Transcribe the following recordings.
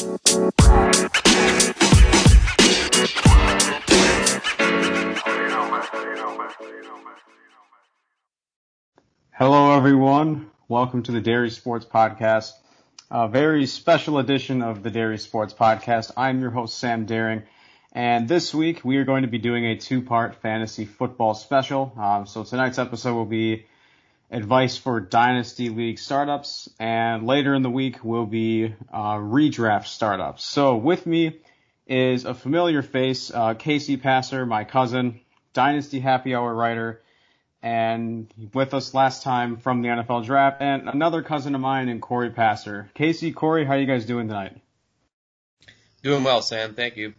Hello, everyone. Welcome to the Dairy Sports Podcast, a very special edition of the Dairy Sports Podcast. I'm your host, Sam Daring, and this week we are going to be doing a two-part fantasy football special. Um, so tonight's episode will be advice for Dynasty League startups, and later in the week will be uh, redraft startups. So with me is a familiar face, uh, Casey Passer, my cousin, Dynasty Happy Hour writer, and with us last time from the NFL draft, and another cousin of mine in Corey Passer. Casey, Corey, how are you guys doing tonight? Doing well, Sam. Thank you.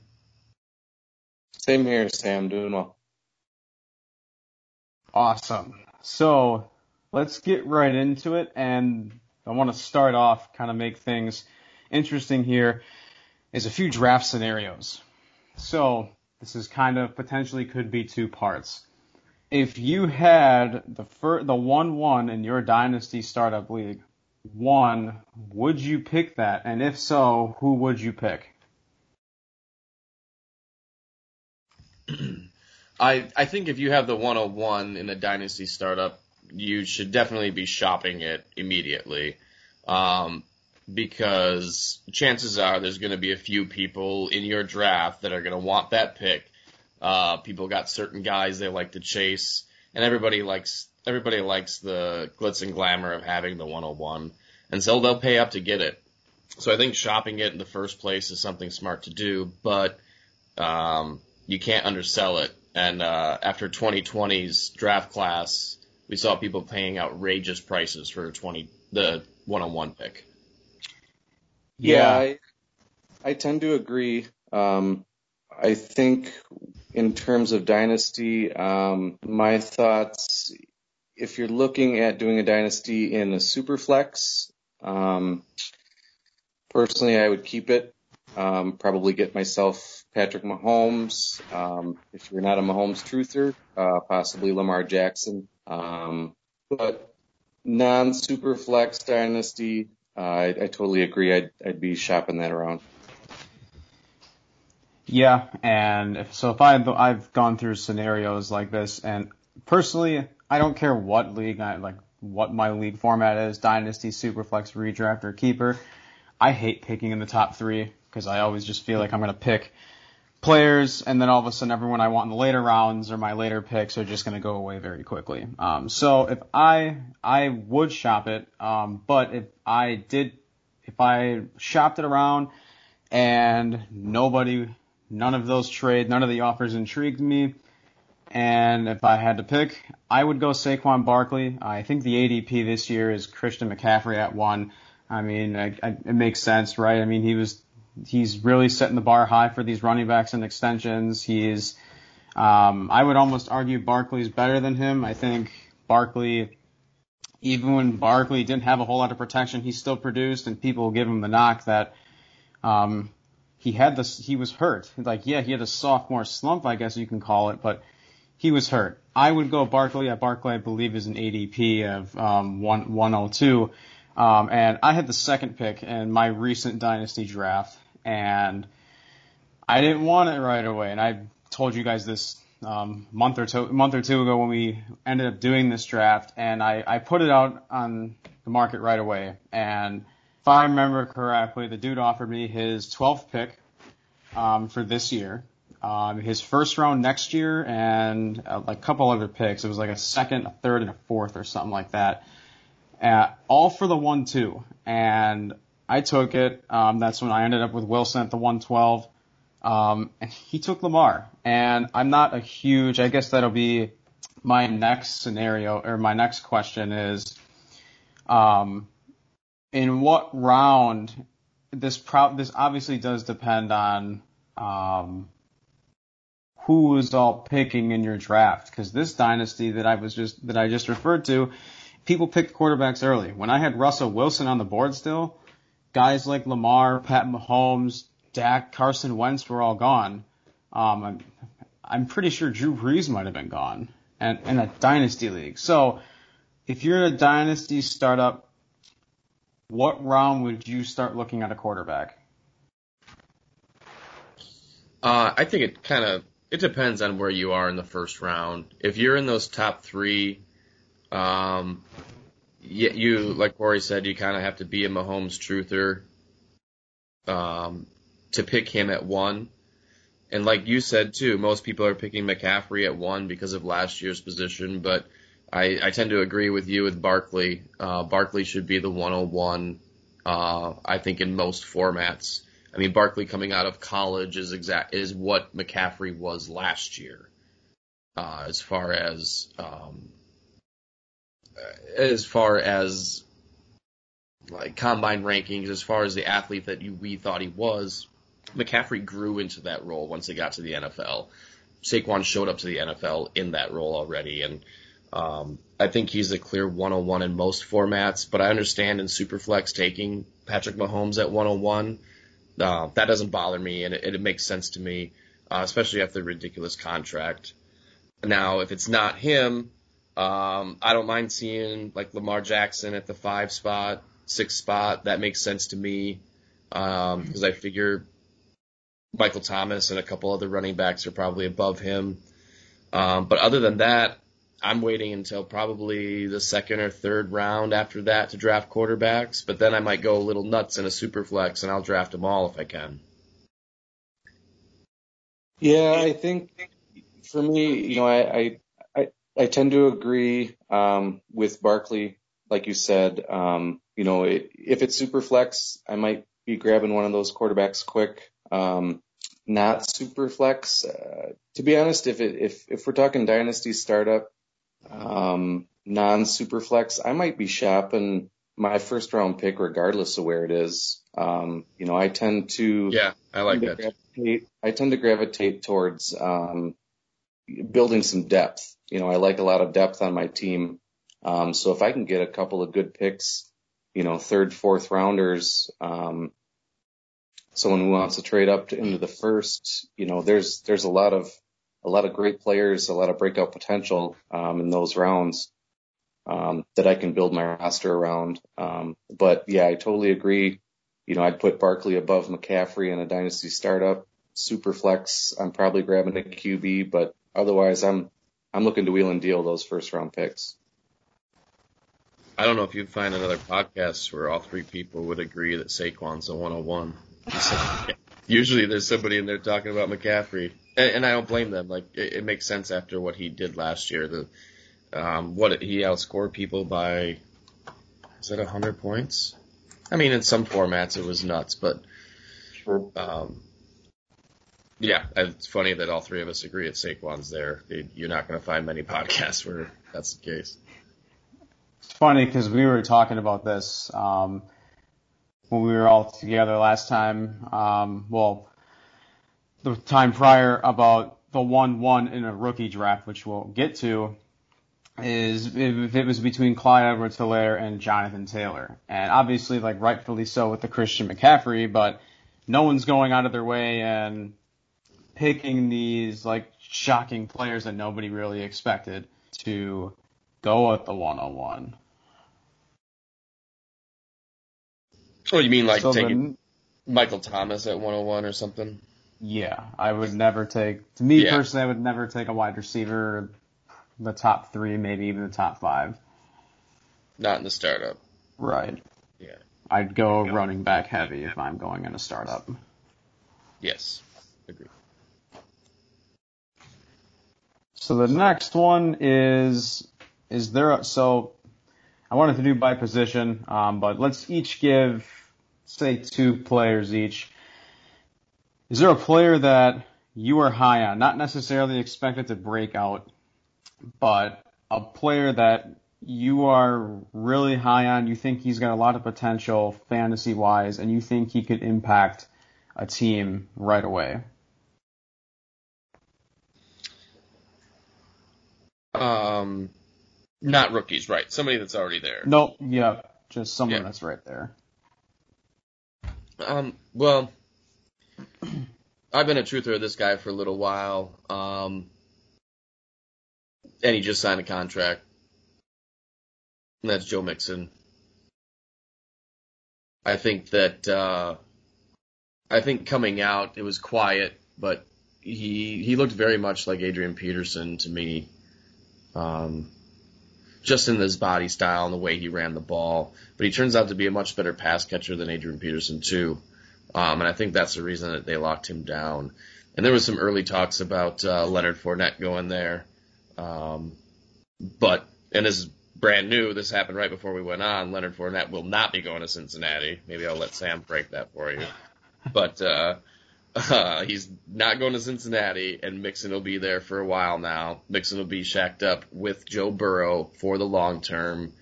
Same here, Sam. Doing well. Awesome. So let's get right into it. And I want to start off, kind of make things interesting here, is a few draft scenarios. So this is kind of potentially could be two parts. If you had the fir- the one one in your dynasty startup league, one, would you pick that? And if so, who would you pick? I I think if you have the 101 in a dynasty startup, you should definitely be shopping it immediately. Um, because chances are there's going to be a few people in your draft that are going to want that pick. Uh, people got certain guys they like to chase, and everybody likes everybody likes the glitz and glamour of having the 101, and so they'll pay up to get it. So I think shopping it in the first place is something smart to do, but um, you can't undersell it. And uh, after 2020's draft class, we saw people paying outrageous prices for 20 the one-on-one pick. Yeah, I, I tend to agree. Um, I think in terms of dynasty, um, my thoughts, if you're looking at doing a dynasty in a super flex, um, personally, I would keep it. Um, probably get myself Patrick Mahomes. Um, if you're not a Mahomes truther, uh, possibly Lamar Jackson. Um, but non super flex dynasty, I, I totally agree. I'd, I'd be shopping that around. Yeah, and so if I've I've gone through scenarios like this, and personally, I don't care what league I like, what my league format is, dynasty, superflex, redraft, or keeper. I hate picking in the top three because I always just feel like I'm gonna pick players, and then all of a sudden everyone I want in the later rounds or my later picks are just going to go away very quickly. Um, so if I I would shop it, um, but if I did, if I shopped it around and nobody, none of those trade, none of the offers intrigued me, and if I had to pick, I would go Saquon Barkley. I think the ADP this year is Christian McCaffrey at one. I mean, I, I, it makes sense, right? I mean, he was he's really setting the bar high for these running backs and extensions. He's, um, I would almost argue Barkley's better than him. I think Barkley, even when Barkley didn't have a whole lot of protection, he still produced, and people give him the knock that, um, he had this, he was hurt. Like, yeah, he had a sophomore slump, I guess you can call it, but he was hurt. I would go Barkley. At Barkley, I believe, is an ADP of um, one, 102. Um, and I had the second pick in my recent dynasty draft and I didn't want it right away. And I told you guys this um, month or two month or two ago when we ended up doing this draft, and I, I put it out on the market right away. And if I remember correctly, the dude offered me his 12th pick um, for this year, um, his first round next year, and uh, like a couple other picks. It was like a second, a third, and a fourth, or something like that. Uh, all for the one two, and I took it. Um, that's when I ended up with Wilson at the 112. Um, and he took Lamar. And I'm not a huge, I guess that'll be my next scenario or my next question is, um, in what round this pro- this obviously does depend on, um, who is all picking in your draft. Cause this dynasty that I was just, that I just referred to, people picked quarterbacks early. When I had Russell Wilson on the board still, guys like Lamar, Pat Mahomes, Dak, Carson Wentz were all gone. Um, I'm, I'm pretty sure Drew Brees might have been gone and in a dynasty league. So if you're in a dynasty startup, what round would you start looking at a quarterback? Uh, I think it kind of it depends on where you are in the first round. If you're in those top three, um, you, you like Corey said, you kind of have to be a Mahomes truther um, to pick him at one. And like you said too, most people are picking McCaffrey at one because of last year's position, but I, I tend to agree with you with Barkley. Uh, Barkley should be the 101. Uh, I think in most formats. I mean, Barkley coming out of college is exact is what McCaffrey was last year, uh, as far as um, as far as like combine rankings, as far as the athlete that you, we thought he was. McCaffrey grew into that role once he got to the NFL. Saquon showed up to the NFL in that role already, and um, I think he's a clear 101 in most formats. But I understand in Superflex taking Patrick Mahomes at 101, uh, that doesn't bother me, and it, it makes sense to me, uh, especially after the ridiculous contract. Now, if it's not him, um, I don't mind seeing like Lamar Jackson at the five spot, six spot. That makes sense to me because um, I figure Michael Thomas and a couple other running backs are probably above him. Um, but other than that, I'm waiting until probably the second or third round after that to draft quarterbacks. But then I might go a little nuts in a super flex and I'll draft them all if I can. Yeah, I think for me, you know, I I, I, tend to agree um, with Barkley, like you said. Um, you know, if it's super flex, I might be grabbing one of those quarterbacks quick. Um, not super flex. Uh, to be honest, if it, if if we're talking dynasty startup, um, non super flex, I might be shopping my first round pick regardless of where it is. Um, you know, I tend to yeah, I like that. I tend to gravitate towards um, building some depth. You know, I like a lot of depth on my team. Um, so if I can get a couple of good picks, you know, third, fourth rounders, um, someone who wants to trade up to, into the first, you know, there's there's a lot of a lot of great players, a lot of breakout potential um, in those rounds um, that I can build my roster around. Um, but yeah, I totally agree. You know, I'd put Barkley above McCaffrey in a dynasty startup. Super flex, I'm probably grabbing a QB, but otherwise, I'm I'm looking to wheel and deal those first round picks. I don't know if you'd find another podcast where all three people would agree that Saquon's a 101. Usually there's somebody in there talking about McCaffrey, and, and I don't blame them. Like it, it, makes sense after what he did last year. The um, what he outscored people by is it hundred points? I mean, in some formats it was nuts, but um, yeah, it's funny that all three of us agree that Saquon's there. You're not going to find many podcasts where that's the case. It's funny because we were talking about this. Um, when we were all together last time. Um, well, the time prior about the one-one in a rookie draft, which we'll get to, is if it was between Clyde Edwards-Helaire and Jonathan Taylor, and obviously, like rightfully so with the Christian McCaffrey, but no one's going out of their way and picking these like shocking players that nobody really expected to go at the one-on-one. Oh, you mean like so taking then, Michael Thomas at 101 or something? Yeah, I would never take. To me yeah. personally, I would never take a wide receiver, the top three, maybe even the top five. Not in the startup. Right. Yeah. I'd go running back heavy if I'm going in a startup. Yes. Agree. So the next one is is there a, so I wanted to do by position, um, but let's each give say two players each. Is there a player that you are high on, not necessarily expected to break out, but a player that you are really high on, you think he's got a lot of potential fantasy wise, and you think he could impact a team right away? Um, not rookies, right? Somebody that's already there. Nope. Yeah, just someone yeah. that's right there. Um, well, I've been a truther of this guy for a little while. Um, and he just signed a contract. And that's Joe Mixon. I think that, uh, I think coming out, it was quiet, but he he looked very much like Adrian Peterson to me. Um, just in his body style and the way he ran the ball. But he turns out to be a much better pass catcher than Adrian Peterson too. Um, and I think that's the reason that they locked him down. And there was some early talks about uh, Leonard Fournette going there. Um, but and this is brand new. This happened right before we went on. Leonard Fournette will not be going to Cincinnati. Maybe I'll let Sam break that for you. But uh, uh, he's not going to Cincinnati, and Mixon will be there for a while now. Mixon will be shacked up with Joe Burrow for the long term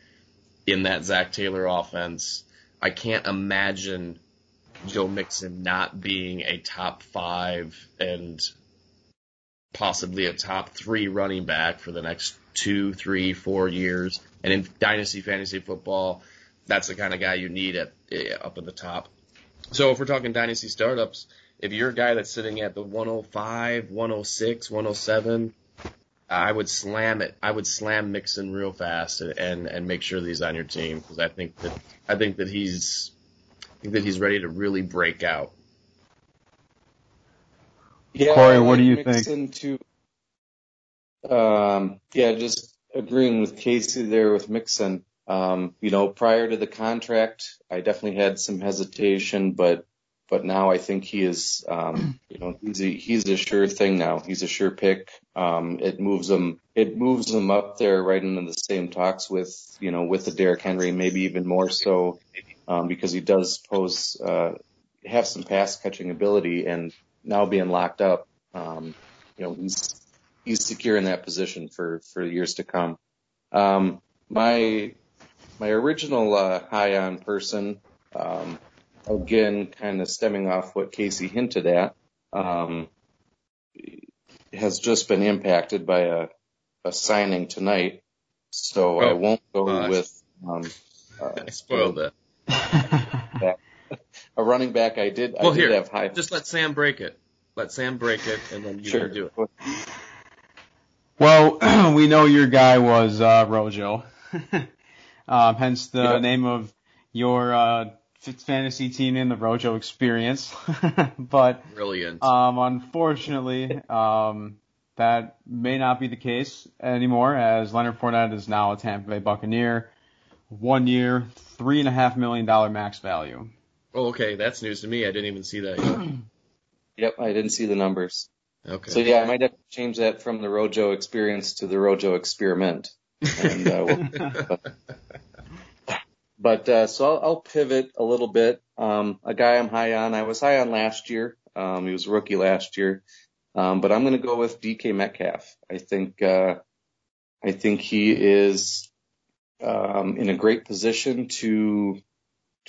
in that Zac Taylor offense. I can't imagine Joe Mixon not being a top five and possibly a top three running back for the next two, three, four years. And in dynasty fantasy football, that's the kind of guy you need at up at the top. So if we're talking dynasty startups, if you're a guy that's sitting at the 105, 106, 107, I would slam it. I would slam Mixon real fast and and make sure that he's on your team because I think that I think that he's I think that he's ready to really break out. Yeah, Corey, what do you think? To, um, yeah, just agreeing with Casey there with Mixon. Um, you know, prior to the contract, I definitely had some hesitation, but but now I think he is, um, you know, he's a, he's a sure thing now. He's a sure pick. Um, it moves him, it moves him up there right into the same talks with, you know, with the Derrick Henry, maybe even more so, um, because he does pose, uh, have some pass catching ability and now being locked up, um, you know, he's, he's secure in that position for, for years to come. Um, my, my original, uh, high on person, um, again, kind of stemming off what Casey hinted at, um, has just been impacted by a, a signing tonight. So oh, I won't go gosh. with. Um, uh, I spoiled it. a running back I did. Well, I did here, have high. Just let Sam break it. Let Sam break it, and then you sure. can do it. Well, we know your guy was uh, Rojo, um, hence the yep. name of your uh, fantasy team in the Rojo experience, but brilliant. Um, unfortunately, um, that may not be the case anymore, as Leonard Fournette is now a Tampa Bay Buccaneer, one year, three and a half million dollar max value. Oh, okay, that's news to me. I didn't even see that yet. yep, I didn't see the numbers. Okay. So yeah, I might have to change that from the Rojo experience to the Rojo experiment. And, uh, we'll, But uh, so I'll, I'll pivot a little bit. Um, a guy I'm high on. I was high on last year. Um, he was a rookie last year. Um, but I'm going to go with DK Metcalf. I think uh, I think he is um, in a great position to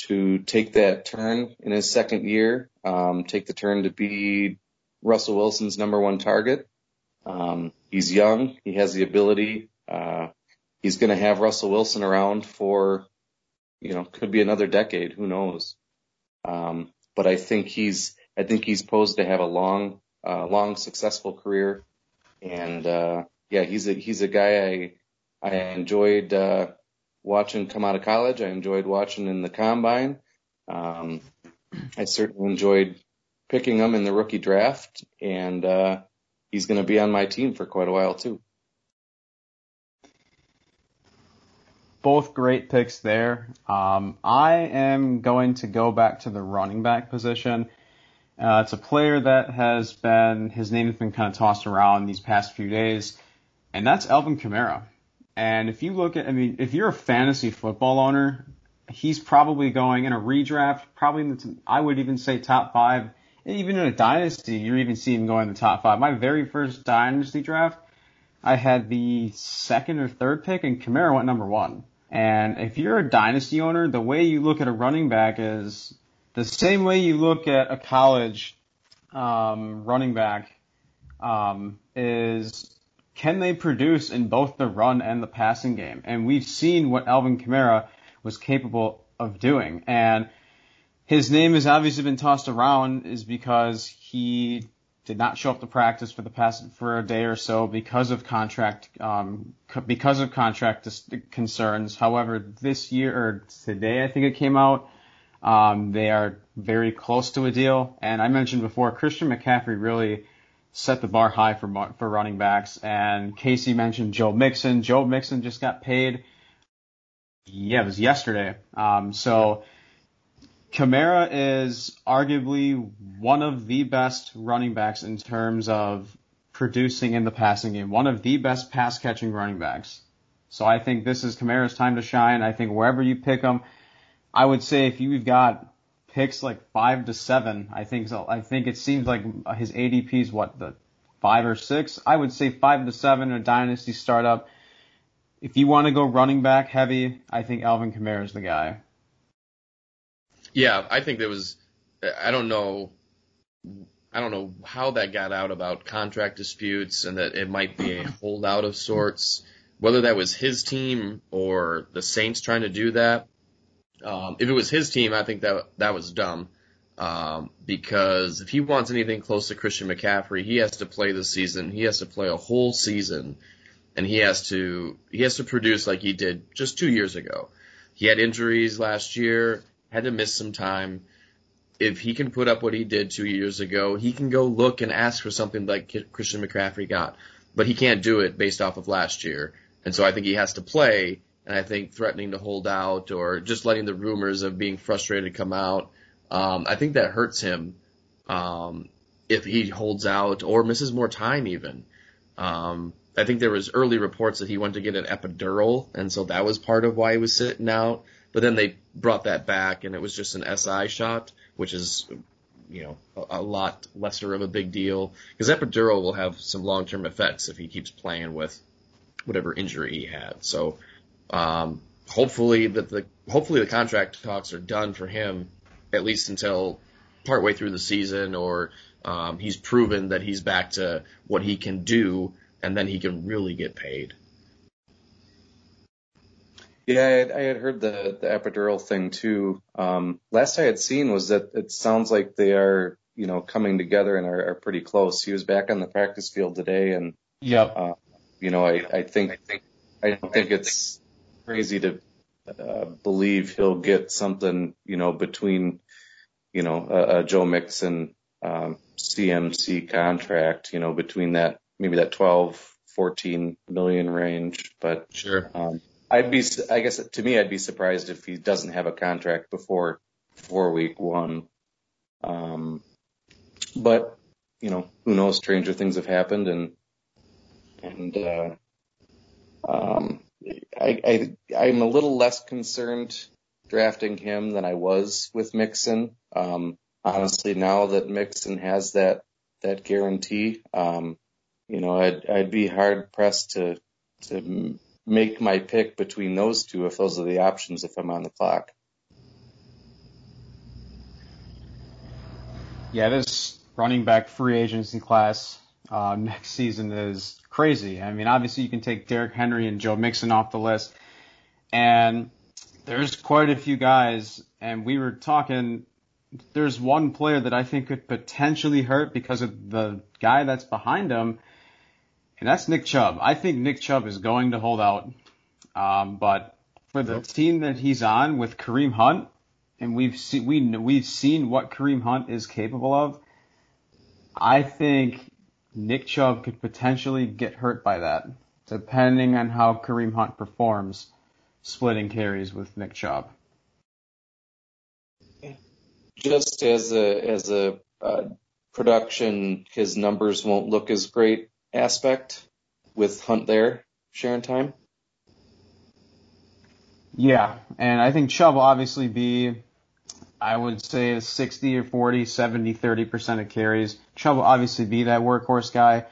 to take that turn in his second year. Um, take the turn to be Russell Wilson's number one target. Um, he's young. He has the ability. Uh, he's going to have Russell Wilson around for you know, could be another decade. Who knows? Um, but I think he's, I think he's posed to have a long, uh, long successful career. And, uh, yeah, he's a, he's a guy I, I enjoyed, uh, watching come out of college. I enjoyed watching in the combine. Um, I certainly enjoyed picking him in the rookie draft and, uh, he's going to be on my team for quite a while too. Both great picks there. Um, I am going to go back to the running back position. Uh, it's a player that has been, his name has been kind of tossed around these past few days, and that's Alvin Kamara. And if you look at, I mean, if you're a fantasy football owner, he's probably going in a redraft, probably in the, I would even say top five. Even in a dynasty, you're even seeing him going in the top five. My very first dynasty draft, I had the second or third pick, and Kamara went number one. And if you're a dynasty owner, the way you look at a running back is the same way you look at a college um, running back um, is can they produce in both the run and the passing game? And we've seen what Alvin Kamara was capable of doing. And his name has obviously been tossed around is because he did not show up to practice for the past for a day or so because of contract um, because of contract concerns. However, this year or today, I think it came out, um, they are very close to a deal. And I mentioned before, Christian McCaffrey really set the bar high for for running backs. And Casey mentioned Joe Mixon. Joe Mixon just got paid. Yeah, it was yesterday. Um, so Kamara is arguably one of the best running backs in terms of producing in the passing game. One of the best pass catching running backs. So I think this is Kamara's time to shine. I think wherever you pick him, I would say if you've got picks like five to seven. I think so. I think it seems like his ADP is what the five or six. I would say five to seven a dynasty startup. If you want to go running back heavy, I think Alvin Kamara is the guy. Yeah, I think there was. I don't know. I don't know how that got out about contract disputes and that it might be a holdout of sorts. Whether that was his team or the Saints trying to do that, um, if it was his team, I think that that was dumb. Um, because if he wants anything close to Christian McCaffrey, he has to play the season. He has to play a whole season, and he has to he has to produce like he did just two years ago. He had injuries last year, had to miss some time. If he can put up what he did two years ago, he can go look and ask for something like Christian McCaffrey got, but he can't do it based off of last year. And so I think he has to play and I think threatening to hold out or just letting the rumors of being frustrated come out, um, I think that hurts him um, if he holds out or misses more time even. Um, I think there was early reports that he wanted to get an epidural, and so that was part of why he was sitting out. But then they brought that back, and it was just an SI shot, which is, you know, a, a lot lesser of a big deal because epidural will have some long-term effects if he keeps playing with whatever injury he had. So um, hopefully that the hopefully the contract talks are done for him at least until partway through the season, or um, he's proven that he's back to what he can do, and then he can really get paid. Yeah, I had, I had heard the the epidural thing too. Um, last I had seen was that it sounds like they are, you know, coming together and are, are pretty close. He was back on the practice field today, and yeah, uh, you know, I, I think I think I don't think it's crazy to uh, believe he'll get something, you know, between, you know, a, a Joe Mixon um, CMC contract, you know, between that maybe that 12, 14 million range. But sure, um, I'd be, I guess to me, I'd be surprised if he doesn't have a contract before before week one. Um, but you know, who knows? Stranger things have happened, and and uh, um, I, I I'm a little less concerned drafting him than I was with Mixon. Um, honestly, now that Mixon has that that guarantee, um, you know, I'd I'd be hard pressed to to make my pick between those two if those are the options if I'm on the clock. Yeah, this running back free agency class uh, next season is crazy. I mean, obviously you can take Derrick Henry and Joe Mixon off the list, and there's quite a few guys. And we were talking. There's one player that I think could potentially hurt because of the guy that's behind him, and that's Nick Chubb. I think Nick Chubb is going to hold out, um, but for the team that he's on with Kareem Hunt, and we've seen we we've seen what Kareem Hunt is capable of. I think Nick Chubb could potentially get hurt by that, depending on how Kareem Hunt performs splitting carries with Nick Chubb. Just as a as a uh, production, his numbers won't look as great aspect with Hunt there sharing time. Yeah, and I think Chubb will obviously be I would say a 60 or 40, 70, 30% of carries. Chubb will obviously be that workhorse guy.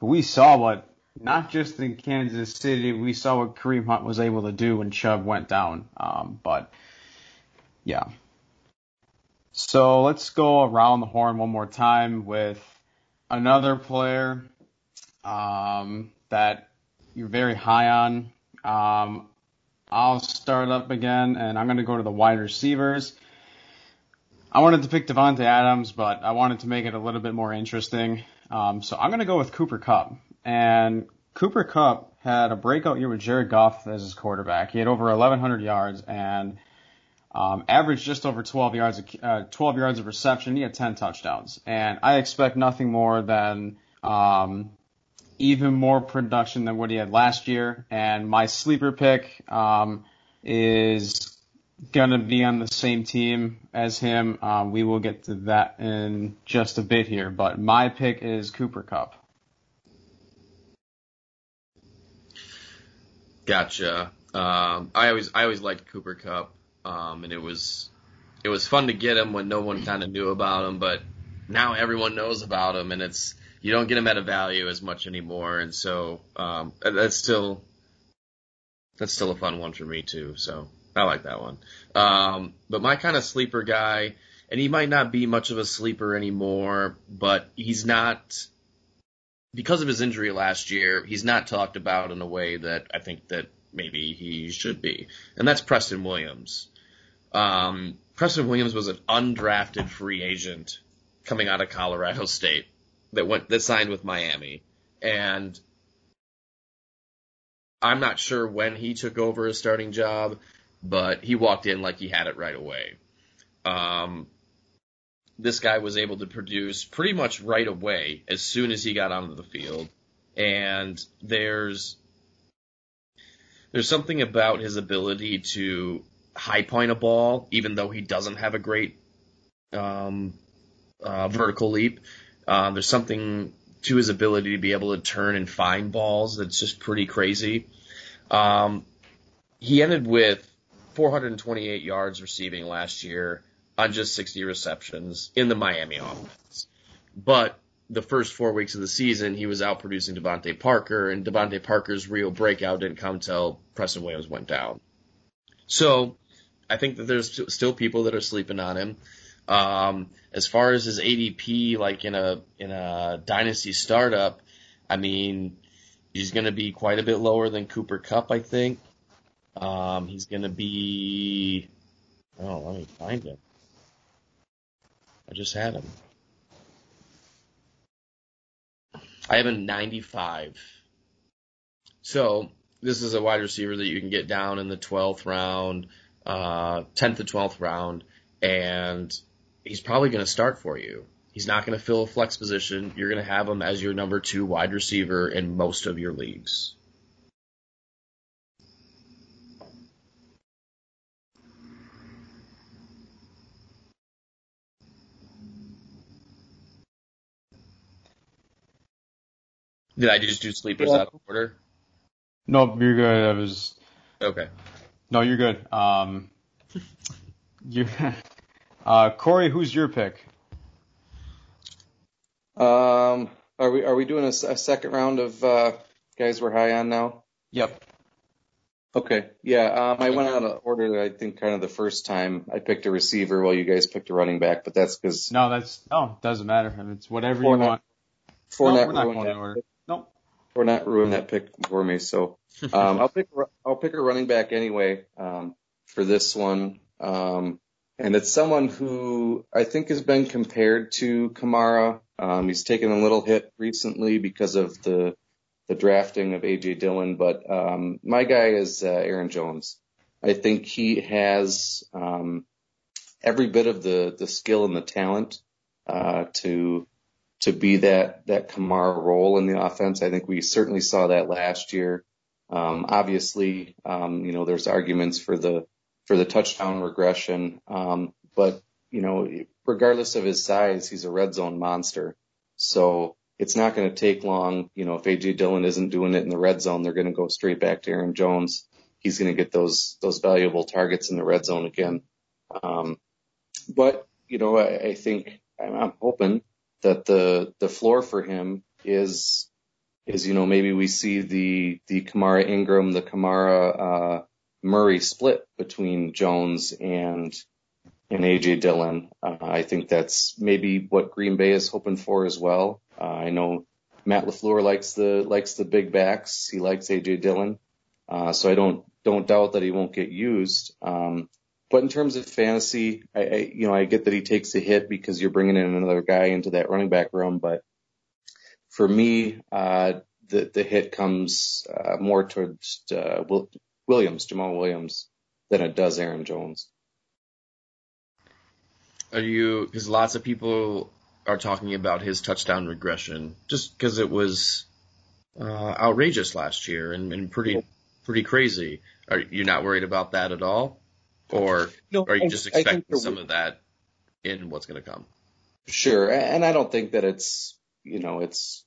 But we saw what, not just in Kansas City, we saw what Kareem Hunt was able to do when Chubb went down. Um, but, yeah. So let's go around the horn one more time with another player um, that you're very high on. Um, I'll start up again, and I'm going to go to the wide receivers. I wanted to pick Davante Adams, but I wanted to make it a little bit more interesting. Um, so I'm going to go with Cooper Kupp. And Cooper Kupp had a breakout year with Jared Goff as his quarterback. He had over 1,100 yards and um, averaged just over 12 yards, of, uh, 12 yards of reception. He had 10 touchdowns. And I expect nothing more than um, even more production than what he had last year. And my sleeper pick um, is going to be on the same team as him. Um, we will get to that in just a bit here, but my pick is Cooper Kupp. Gotcha. Um, I always I always liked Cooper Kupp, um, and it was it was fun to get him when no one kind of knew about him, but now everyone knows about him, and it's you don't get him at a value as much anymore, and so um, that's still that's still a fun one for me too. So I like that one. Um, but my kind of sleeper guy, and he might not be much of a sleeper anymore, but he's not because of his injury last year, he's not talked about in a way that I think that maybe he should be, and that's Preston Williams. Um, Preston Williams was an undrafted free agent coming out of Colorado State that went that signed with Miami, and I'm not sure when he took over a starting job, but he walked in like he had it right away. Um, this guy was able to produce pretty much right away as soon as he got onto the field. And there's there's something about his ability to high point a ball, even though he doesn't have a great um, uh, vertical leap. Uh, there's something to his ability to be able to turn and find balls that's just pretty crazy. Um, he ended with 428 yards receiving last year on just 60 receptions in the Miami offense. But the first four weeks of the season, he was out producing DeVante Parker, and DeVante Parker's real breakout didn't come until Preston Williams went down. So I think that there's still people that are sleeping on him. Um, as far as his ADP, like in a in a dynasty startup, I mean, he's going to be quite a bit lower than Cooper Kupp, I think. Um, he's going to be. Oh, let me find him. I just had him. I have a 95. So this is a wide receiver that you can get down in the 12th round, uh, 10th to 12th round, and he's probably going to start for you. He's not going to fill a flex position. You're going to have him as your number two wide receiver in most of your leagues. Did I just do sleepers yeah. out of order? No, you're good. I was. Okay. No, you're good. Um, you, uh, Corey, who's your pick? Um, are we are we doing a, a second round of uh, guys we're high on now? Yep. Okay. Yeah. Um, I went out of order. I think kind of the first time I picked a receiver while you guys picked a running back, but that's because no, that's no, it doesn't matter. It's whatever you want. For no, we're not going order. Nope. We're not ruining that pick for me. So um, I'll pick I'll pick a running back anyway um, for this one. Um, and it's someone who I think has been compared to Kamara. Um, he's taken a little hit recently because of the the drafting of AJ Dillon, but um, my guy is uh, Aaron Jones. I think he has um, every bit of the the skill and the talent uh, to to be that that Kamara role in the offense. I think we certainly saw that last year. Um, obviously, um, you know, there's arguments for the for the touchdown regression, um, but you know, regardless of his size, he's a red zone monster. So it's not going to take long. You know, if AJ Dillon isn't doing it in the red zone, they're going to go straight back to Aaron Jones. He's going to get those those valuable targets in the red zone again. Um, but you know, I, I think I'm, I'm hoping that the the floor for him is is you know maybe we see the the Kamara Ingram the Kamara uh, Murray split between Jones and and AJ Dillon. Uh, I think that's maybe what Green Bay is hoping for as well. Uh, I know Matt LaFleur likes the likes the big backs. He likes AJ Dillon, uh, so I don't don't doubt that he won't get used. Um, but in terms of fantasy, I, I, you know, I get that he takes a hit because you're bringing in another guy into that running back room. But for me, uh, the the hit comes uh, more towards uh, Williams, Jamaal Williams, than it does Aaron Jones. Are you? Because lots of people are talking about his touchdown regression just because it was uh, outrageous last year and, and pretty pretty crazy. Are you not worried about that at all, or no, are you just expecting some of that in what's going to come? Sure, and I don't think that it's you know it's.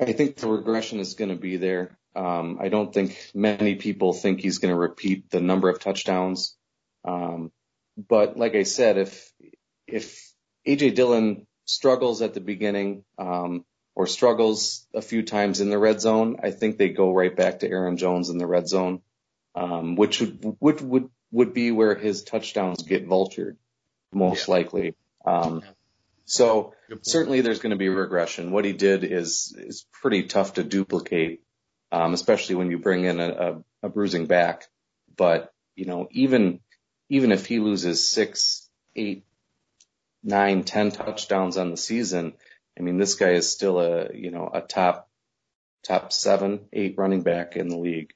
I think the regression is going to be there. Um, I don't think many people think he's going to repeat the number of touchdowns. Um, but like I said, if if AJ Dillon struggles at the beginning um, or struggles a few times in the red zone, I think they go right back to Aaron Jones in the red zone, um, which would would would would be where his touchdowns get vultured most yeah. likely. Um, so certainly there's going to be regression. What he did is is pretty tough to duplicate, um, especially when you bring in a, a, a bruising back. But you know, even even if he loses six, eight, nine, ten touchdowns on the season, I mean, this guy is still a, you know, a top, top seven, eight running back in the league.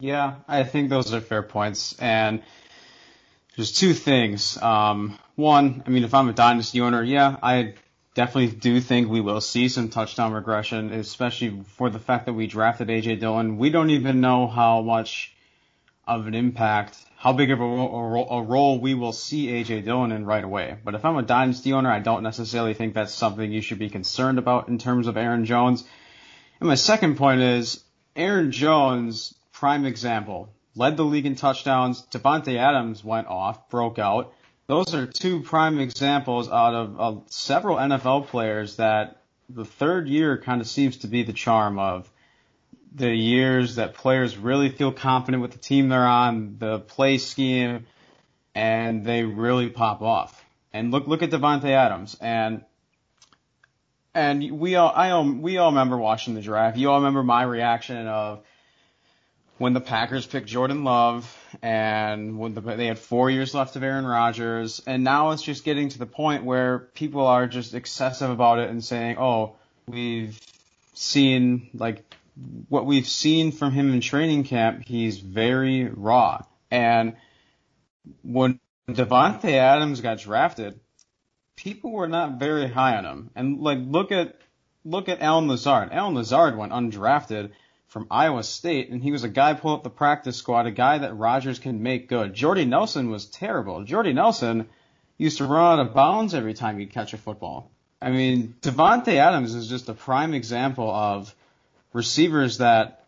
Yeah, I think those are fair points. And there's two things. Um, one, I mean, if I'm a dynasty owner, yeah, I definitely do think we will see some touchdown regression, especially for the fact that we drafted AJ Dillon. We don't even know how much of an impact, how big of a, a, a, role we will see AJ Dillon in right away. But if I'm a dynasty owner, I don't necessarily think that's something you should be concerned about in terms of Aaron Jones. And my second point is Aaron Jones, prime example, led the league in touchdowns. Davante Adams went off, broke out. Those are two prime examples out of uh, several NFL players that the third year kind of seems to be the charm of the years that players really feel confident with the team they're on, the play scheme, and they really pop off. And look, look at Davante Adams, and and we all, I all, we all remember watching the draft. You all remember my reaction of when the Packers picked Jordan Love, and when the, they had four years left of Aaron Rodgers, and now it's just getting to the point where people are just excessive about it and saying, "Oh, we've seen like what we've seen from him in training camp, he's very raw. And when Davante Adams got drafted, people were not very high on him. And like look at look at Allen Lazard. Allen Lazard went undrafted from Iowa State, and he was a guy pulling up the practice squad, a guy that Rodgers can make good. Jordy Nelson was terrible. Jordy Nelson used to run out of bounds every time he'd catch a football. I mean, Davante Adams is just a prime example of receivers that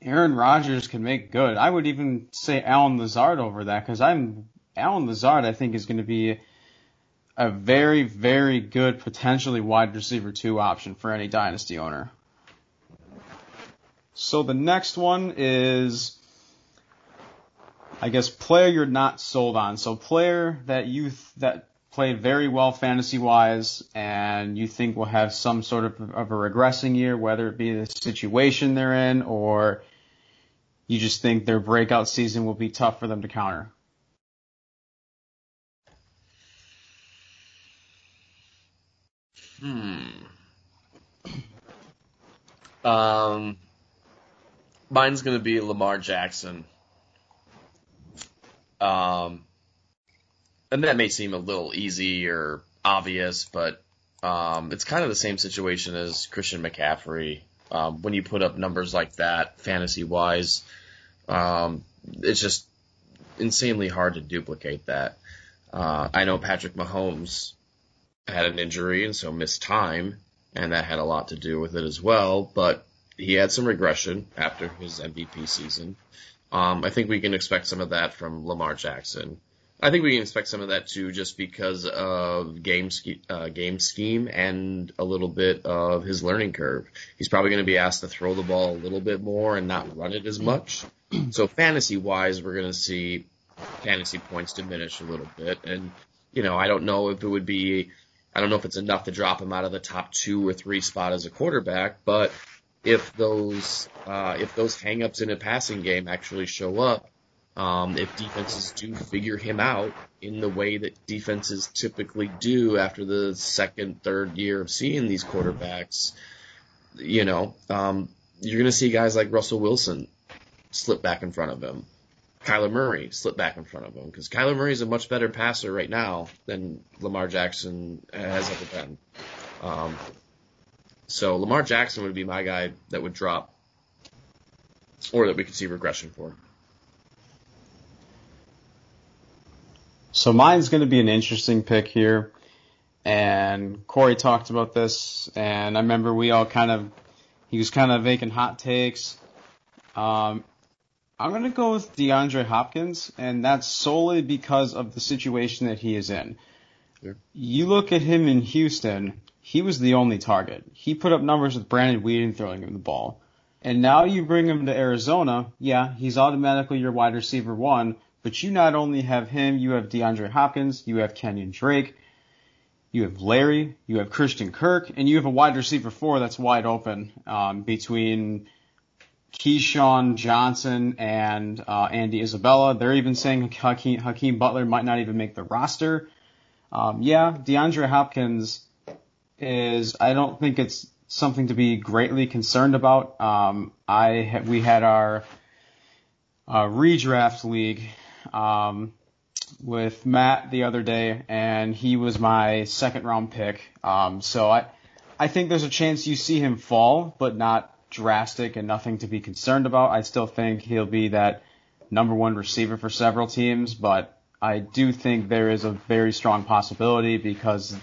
Aaron Rodgers can make good. I would even say Allen Lazard over that because I'm Allen Lazard. I think is going to be a very, very good, potentially wide receiver two option for any dynasty owner. So the next one is, I guess, player you're not sold on. So player that you th- that played very well fantasy wise and you think will have some sort of, of a regressing year, whether it be the situation they're in or you just think their breakout season will be tough for them to counter? Hmm. Um, mine's going to be Lamar Jackson. Um, and that may seem a little easy or obvious, but um, it's kind of the same situation as Christian McCaffrey. Um, when you put up numbers like that, fantasy wise, um, it's just insanely hard to duplicate that. Uh, I know Patrick Mahomes had an injury and so missed time, and that had a lot to do with it as well. But he had some regression after his MVP season. Um, I think we can expect some of that from Lamar Jackson. I think we can expect some of that too, just because of game ske- uh, game scheme and a little bit of his learning curve. He's probably going to be asked to throw the ball a little bit more and not run it as much. So fantasy wise, we're going to see fantasy points diminish a little bit. And you know, I don't know if it would be, I don't know if it's enough to drop him out of the top two or three spot as a quarterback, but if those uh, if those hangups in a passing game actually show up, um, if defenses do figure him out in the way that defenses typically do after the second, third year of seeing these quarterbacks, you know, um, you're going to see guys like Russell Wilson slip back in front of him. Kyler Murray slip back in front of him because Kyler Murray is a much better passer right now than Lamar Jackson has ever been. Um, so Lamar Jackson would be my guy that would drop, or that we could see regression for. So mine's going to be an interesting pick here, and Corey talked about this, and I remember we all kind of, he was kind of making hot takes. Um, I'm going to go with DeAndre Hopkins, and that's solely because of the situation that he is in. Sure. You look at him in Houston, he was the only target. He put up numbers with Brandon Weeden throwing him the ball. And now you bring him to Arizona, yeah, he's automatically your wide receiver one, but you not only have him, you have DeAndre Hopkins, you have Kenyon Drake, you have Larry, you have Christian Kirk, and you have a wide receiver four that's wide open um, between KeeSean Johnson and uh, Andy Isabella. They're even saying Hakeem, Hakeem Butler might not even make the roster. Um, yeah, DeAndre Hopkins is. I don't think it's something to be greatly concerned about. Um, I we had our uh, redraft league um, with Matt the other day, and he was my second round pick. Um, so I I think there's a chance you see him fall, but not drastic and nothing to be concerned about. I still think he'll be that number one receiver for several teams, but I do think there is a very strong possibility because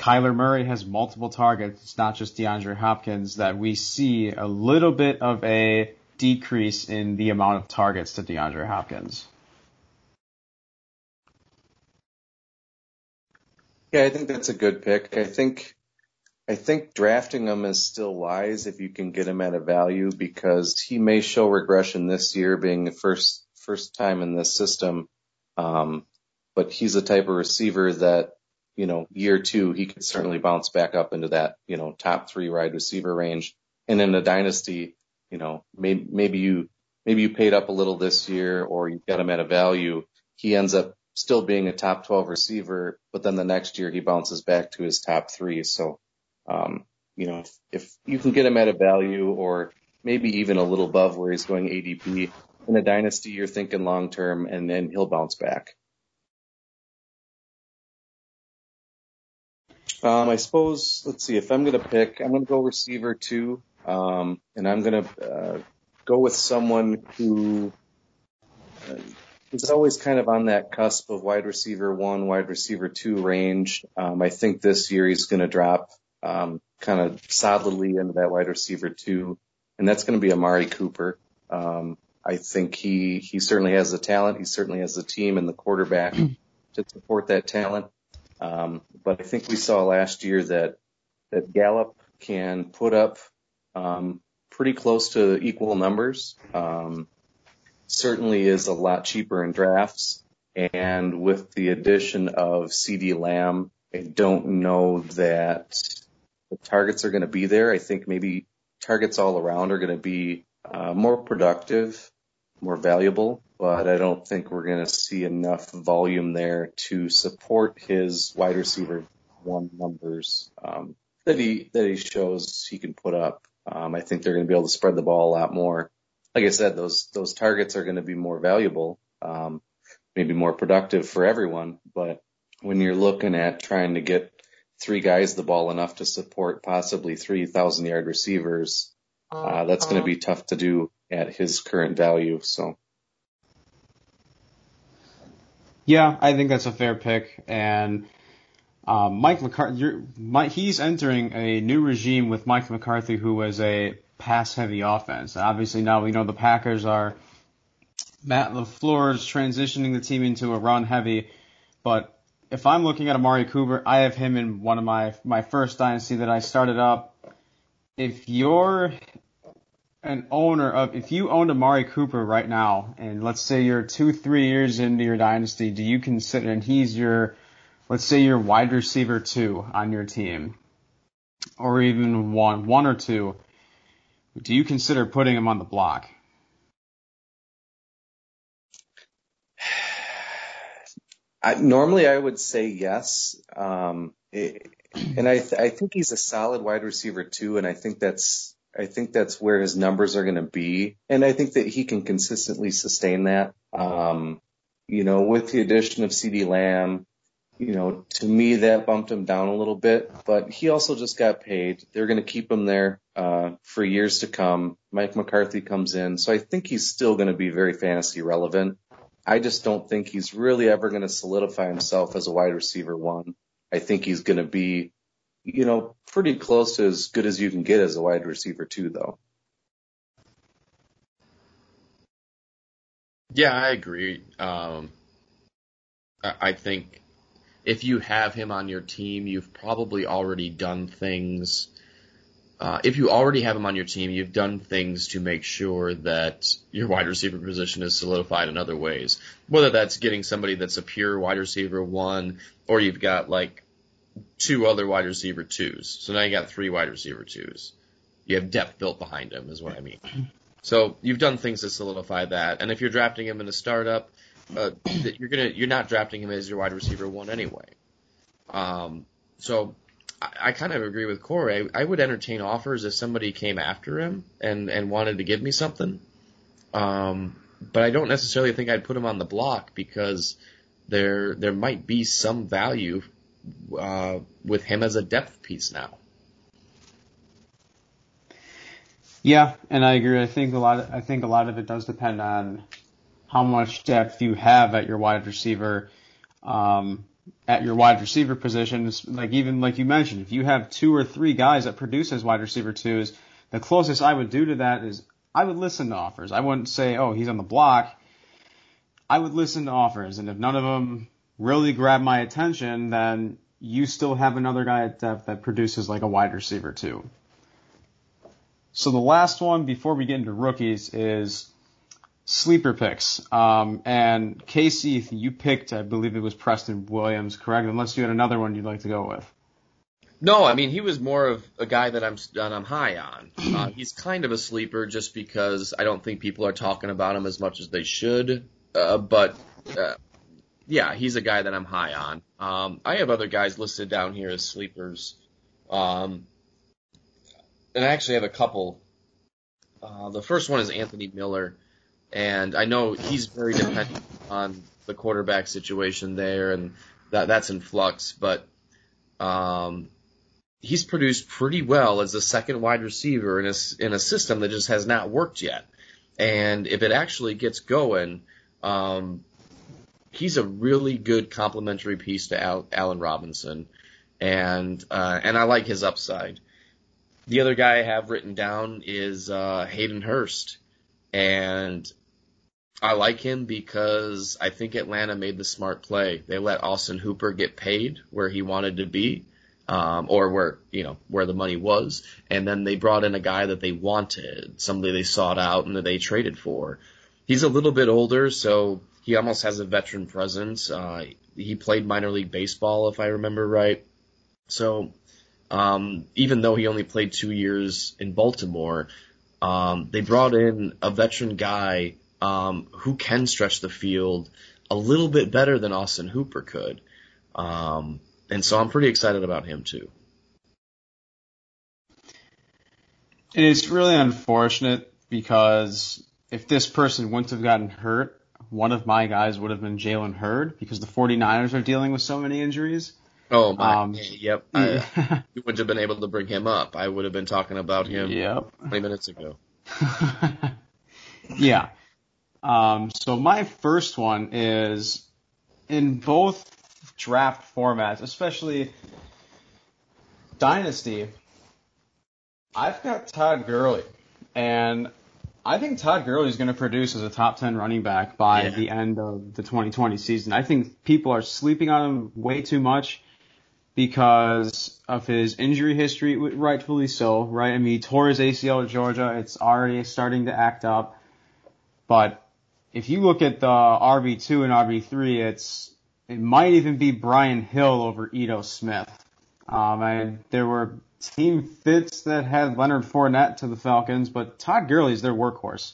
Kyler Murray has multiple targets. It's not just DeAndre Hopkins that we see a little bit of a decrease in the amount of targets to DeAndre Hopkins. Yeah, I think that's a good pick. I think I think drafting him is still wise if you can get him at a value because he may show regression this year being the first first time in this system. Um, but he's the type of receiver that, you know, year two, he could certainly bounce back up into that, you know, top three wide receiver range. And in a dynasty, you know, maybe, maybe you, maybe you paid up a little this year or you got him at a value. He ends up still being a top 12 receiver, but then the next year he bounces back to his top three. So um, you know, if, if you can get him at a value or maybe even a little above where he's going ADP in a dynasty, you're thinking long term, and then he'll bounce back. Um, I suppose, let's see, if I'm going to pick, I'm going to go receiver two, um, and I'm going to uh, go with someone who uh, is always kind of on that cusp of wide receiver one, wide receiver two range. Um, I think this year he's going to drop um, kind of solidly into that wide receiver two, and that's going to be Amari Cooper. Um, I think he he certainly has the talent. He certainly has the team and the quarterback to support that talent. Um, but I think we saw last year that that Gallup can put up um, pretty close to equal numbers. Um, certainly is a lot cheaper in drafts, and with the addition of CeeDee Lamb, I don't know that the targets are going to be there. I think maybe targets all around are going to be uh, more productive, more valuable, but I don't think we're going to see enough volume there to support his wide receiver one numbers um, that he that he shows he can put up. Um, I think they're going to be able to spread the ball a lot more. Like I said, those those targets are going to be more valuable, um, maybe more productive for everyone. But when you're looking at trying to get three guys the ball enough to support possibly 3,000 yard receivers. Uh, that's going to be tough to do at his current value. So. Yeah, I think that's a fair pick. And um, Mike McCarthy, he's entering a new regime with Mike McCarthy, who was a pass-heavy offense. Obviously, now we know the Packers are. Matt LaFleur is transitioning the team into a run-heavy, but if I'm looking at Amari Cooper, I have him in one of my my first dynasty that I started up. If you're an owner of, if you owned Amari Cooper right now, and let's say you're two, three years into your dynasty, do you consider, and he's your, let's say you're wide receiver two on your team, or even one, one or two, do you consider putting him on the block? I, normally I would say yes. Um, it, and I, th- I think he's a solid wide receiver too. And I think that's, I think that's where his numbers are going to be. And I think that he can consistently sustain that. Um, you know, with the addition of CeeDee Lamb, you know, to me that bumped him down a little bit, but he also just got paid. They're going to keep him there, uh, for years to come. Mike McCarthy comes in. So I think he's still going to be very fantasy relevant. I just don't think he's really ever going to solidify himself as a wide receiver one. I think he's going to be, you know, pretty close to as good as you can get as a wide receiver too, though. Yeah, I agree. Um, I think if you have him on your team, you've probably already done things uh, if you already have him on your team, you've done things to make sure that your wide receiver position is solidified in other ways. Whether that's getting somebody that's a pure wide receiver one, or you've got like two other wide receiver twos. So now you got three wide receiver twos. You have depth built behind him, is what I mean. So you've done things to solidify that. And if you're drafting him in a startup, uh, you're gonna you're not drafting him as your wide receiver one anyway. Um, so I, I kind of agree with Corey. I, I would entertain offers if somebody came after him and and wanted to give me something. Um, but I don't necessarily think I'd put him on the block because there there might be some value uh, with him as a depth piece now. Yeah, and I agree. I think a lot. Of, I think a lot of it does depend on how much depth you have at your wide receiver. Um, at your wide receiver positions, like even like you mentioned, if you have two or three guys that produce as wide receiver twos, the closest I would do to that is I would listen to offers. I wouldn't say, oh, he's on the block. I would listen to offers, and if none of them really grab my attention, then you still have another guy at depth that produces like a wide receiver too. So the last one before we get into rookies is sleeper picks. Um, and Casey, you picked, I believe it was Preston Williams, correct? Unless you had another one you'd like to go with. No, I mean he was more of a guy that I'm that I'm high on. Uh, he's kind of a sleeper just because I don't think people are talking about him as much as they should. Uh, but uh, yeah, he's a guy that I'm high on. Um, I have other guys listed down here as sleepers, um, and I actually have a couple. Uh, the first one is Anthony Miller. And I know he's very dependent on the quarterback situation there, and that that's in flux. But um, he's produced pretty well as a second wide receiver in a in a system that just has not worked yet. And if it actually gets going, um, he's a really good complementary piece to Al, Allen Robinson, and uh, and I like his upside. The other guy I have written down is uh, Hayden Hurst, and I like him because I think Atlanta made the smart play. They let Austin Hooper get paid where he wanted to be, um, or where you know where the money was, and then they brought in a guy that they wanted, somebody they sought out and that they traded for. He's a little bit older, so he almost has a veteran presence. Uh, he played minor league baseball, if I remember right. So um, even though he only played two years in Baltimore, um, they brought in a veteran guy um, who can stretch the field a little bit better than Austin Hooper could. Um, and so I'm pretty excited about him too. And it's really unfortunate because if this person wouldn't have gotten hurt, one of my guys would have been Jalen Hurd because the 49ers are dealing with so many injuries. Oh my! Um, yep. Yeah. I, you wouldn't have been able to bring him up. I would have been talking about him yep. 20 minutes ago. yeah. Um, so my first one is in both draft formats, especially Dynasty. I've got Todd Gurley, and I think Todd Gurley is going to produce as a top 10 running back by yeah. the end of the 2020 season. I think people are sleeping on him way too much because of his injury history, rightfully so, right? I mean, he tore his ACL at Georgia. It's already starting to act up. But if you look at the RB2 and RB3, it's it might even be Brian Hill over Ito Smith. Um, and there were team fits that had Leonard Fournette to the Falcons, but Todd Gurley is their workhorse.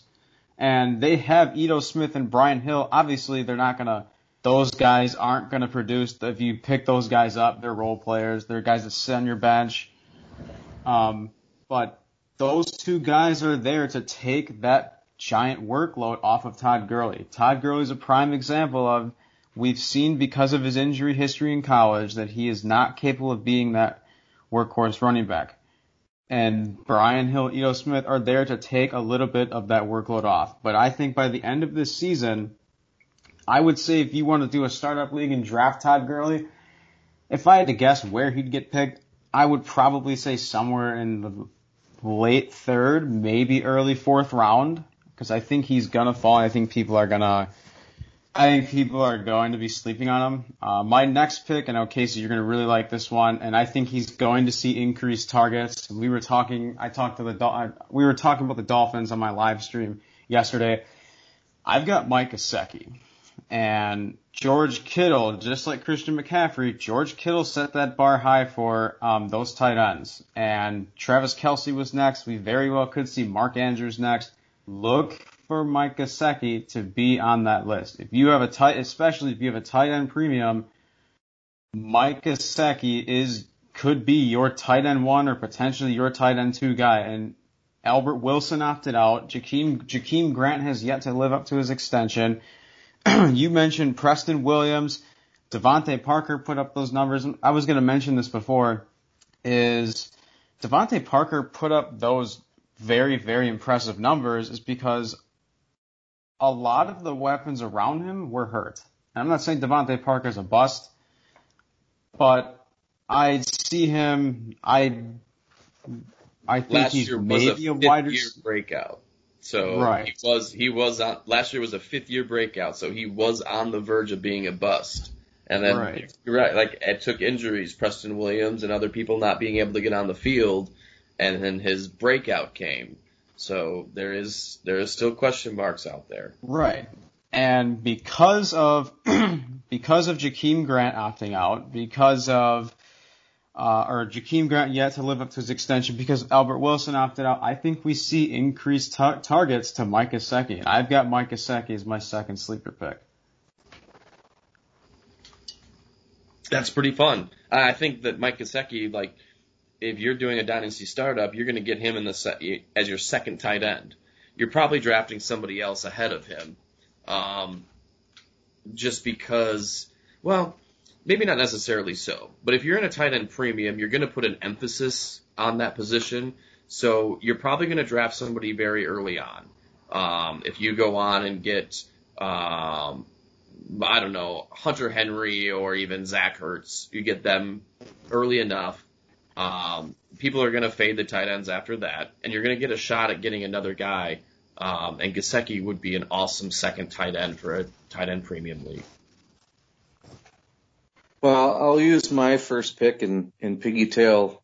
And they have Ito Smith and Brian Hill. Obviously, they're not gonna. Those guys aren't gonna produce. If you pick those guys up, they're role players. They're guys that sit on your bench. Um, but those two guys are there to take that giant workload off of Todd Gurley. Todd Gurley is a prime example of we've seen because of his injury history in college that he is not capable of being that workhorse running back. And Brian Hill, Ito Smith are there to take a little bit of that workload off. But I think by the end of this season, I would say if you want to do a startup league and draft Todd Gurley, if I had to guess where he'd get picked, I would probably say somewhere in the late third, maybe early fourth round, because I think he's gonna fall. I think people are gonna, I think people are going to be sleeping on him. Uh, my next pick, I know Casey, you're gonna really like this one, and I think he's going to see increased targets. We were talking, I talked to the, we were talking about the Dolphins on my live stream yesterday. I've got Mike Gesicki. And George Kittle, just like Christian McCaffrey, George Kittle set that bar high for um, those tight ends. And Travis Kelce was next. We very well could see Mark Andrews next. Look for Mike Gesicki to be on that list. If you have a tight, especially if you have a tight end premium, Mike Gesicki is could be your tight end one or potentially your tight end two guy. And Albert Wilson opted out. Jakeem Jakeem Grant has yet to live up to his extension. you mentioned Preston Williams, DeVante Parker put up those numbers. I was going to mention this before. Is DeVante Parker put up those very very impressive numbers is because a lot of the weapons around him were hurt. And I'm not saying DeVante Parker's a bust, but I see him. I I think Last he's year maybe was a, a fifth wide year breakout. So Right. he was he was on last year was a fifth year breakout, so he was on the verge of being a bust. And then Right. you're right, like it took injuries, Preston Williams and other people not being able to get on the field, and then his breakout came. So there is there is still question marks out there. Right. And because of because of Jakeem Grant opting out, because of uh, or Jakeem Grant yet to live up to his extension, because Albert Wilson opted out, I think we see increased tar- targets to Mike Gesicki. I've got Mike Gesicki as my second sleeper pick. That's pretty fun. I think that Mike Gesicki, like, if you're doing a dynasty startup, you're going to get him in the se- as your second tight end. You're probably drafting somebody else ahead of him, um, just because. Well, maybe not necessarily so, but if you're in a tight end premium, you're going to put an emphasis on that position. So you're probably going to draft somebody very early on. Um, if you go on and get um, I don't know, Hunter Henry or even Zach Ertz. You get them early enough. Um, people are going to fade the tight ends after that, and you're going to get a shot at getting another guy. Um, and Gesicki would be an awesome second tight end for a tight end premium league. Well, I'll use my first pick and, and piggytail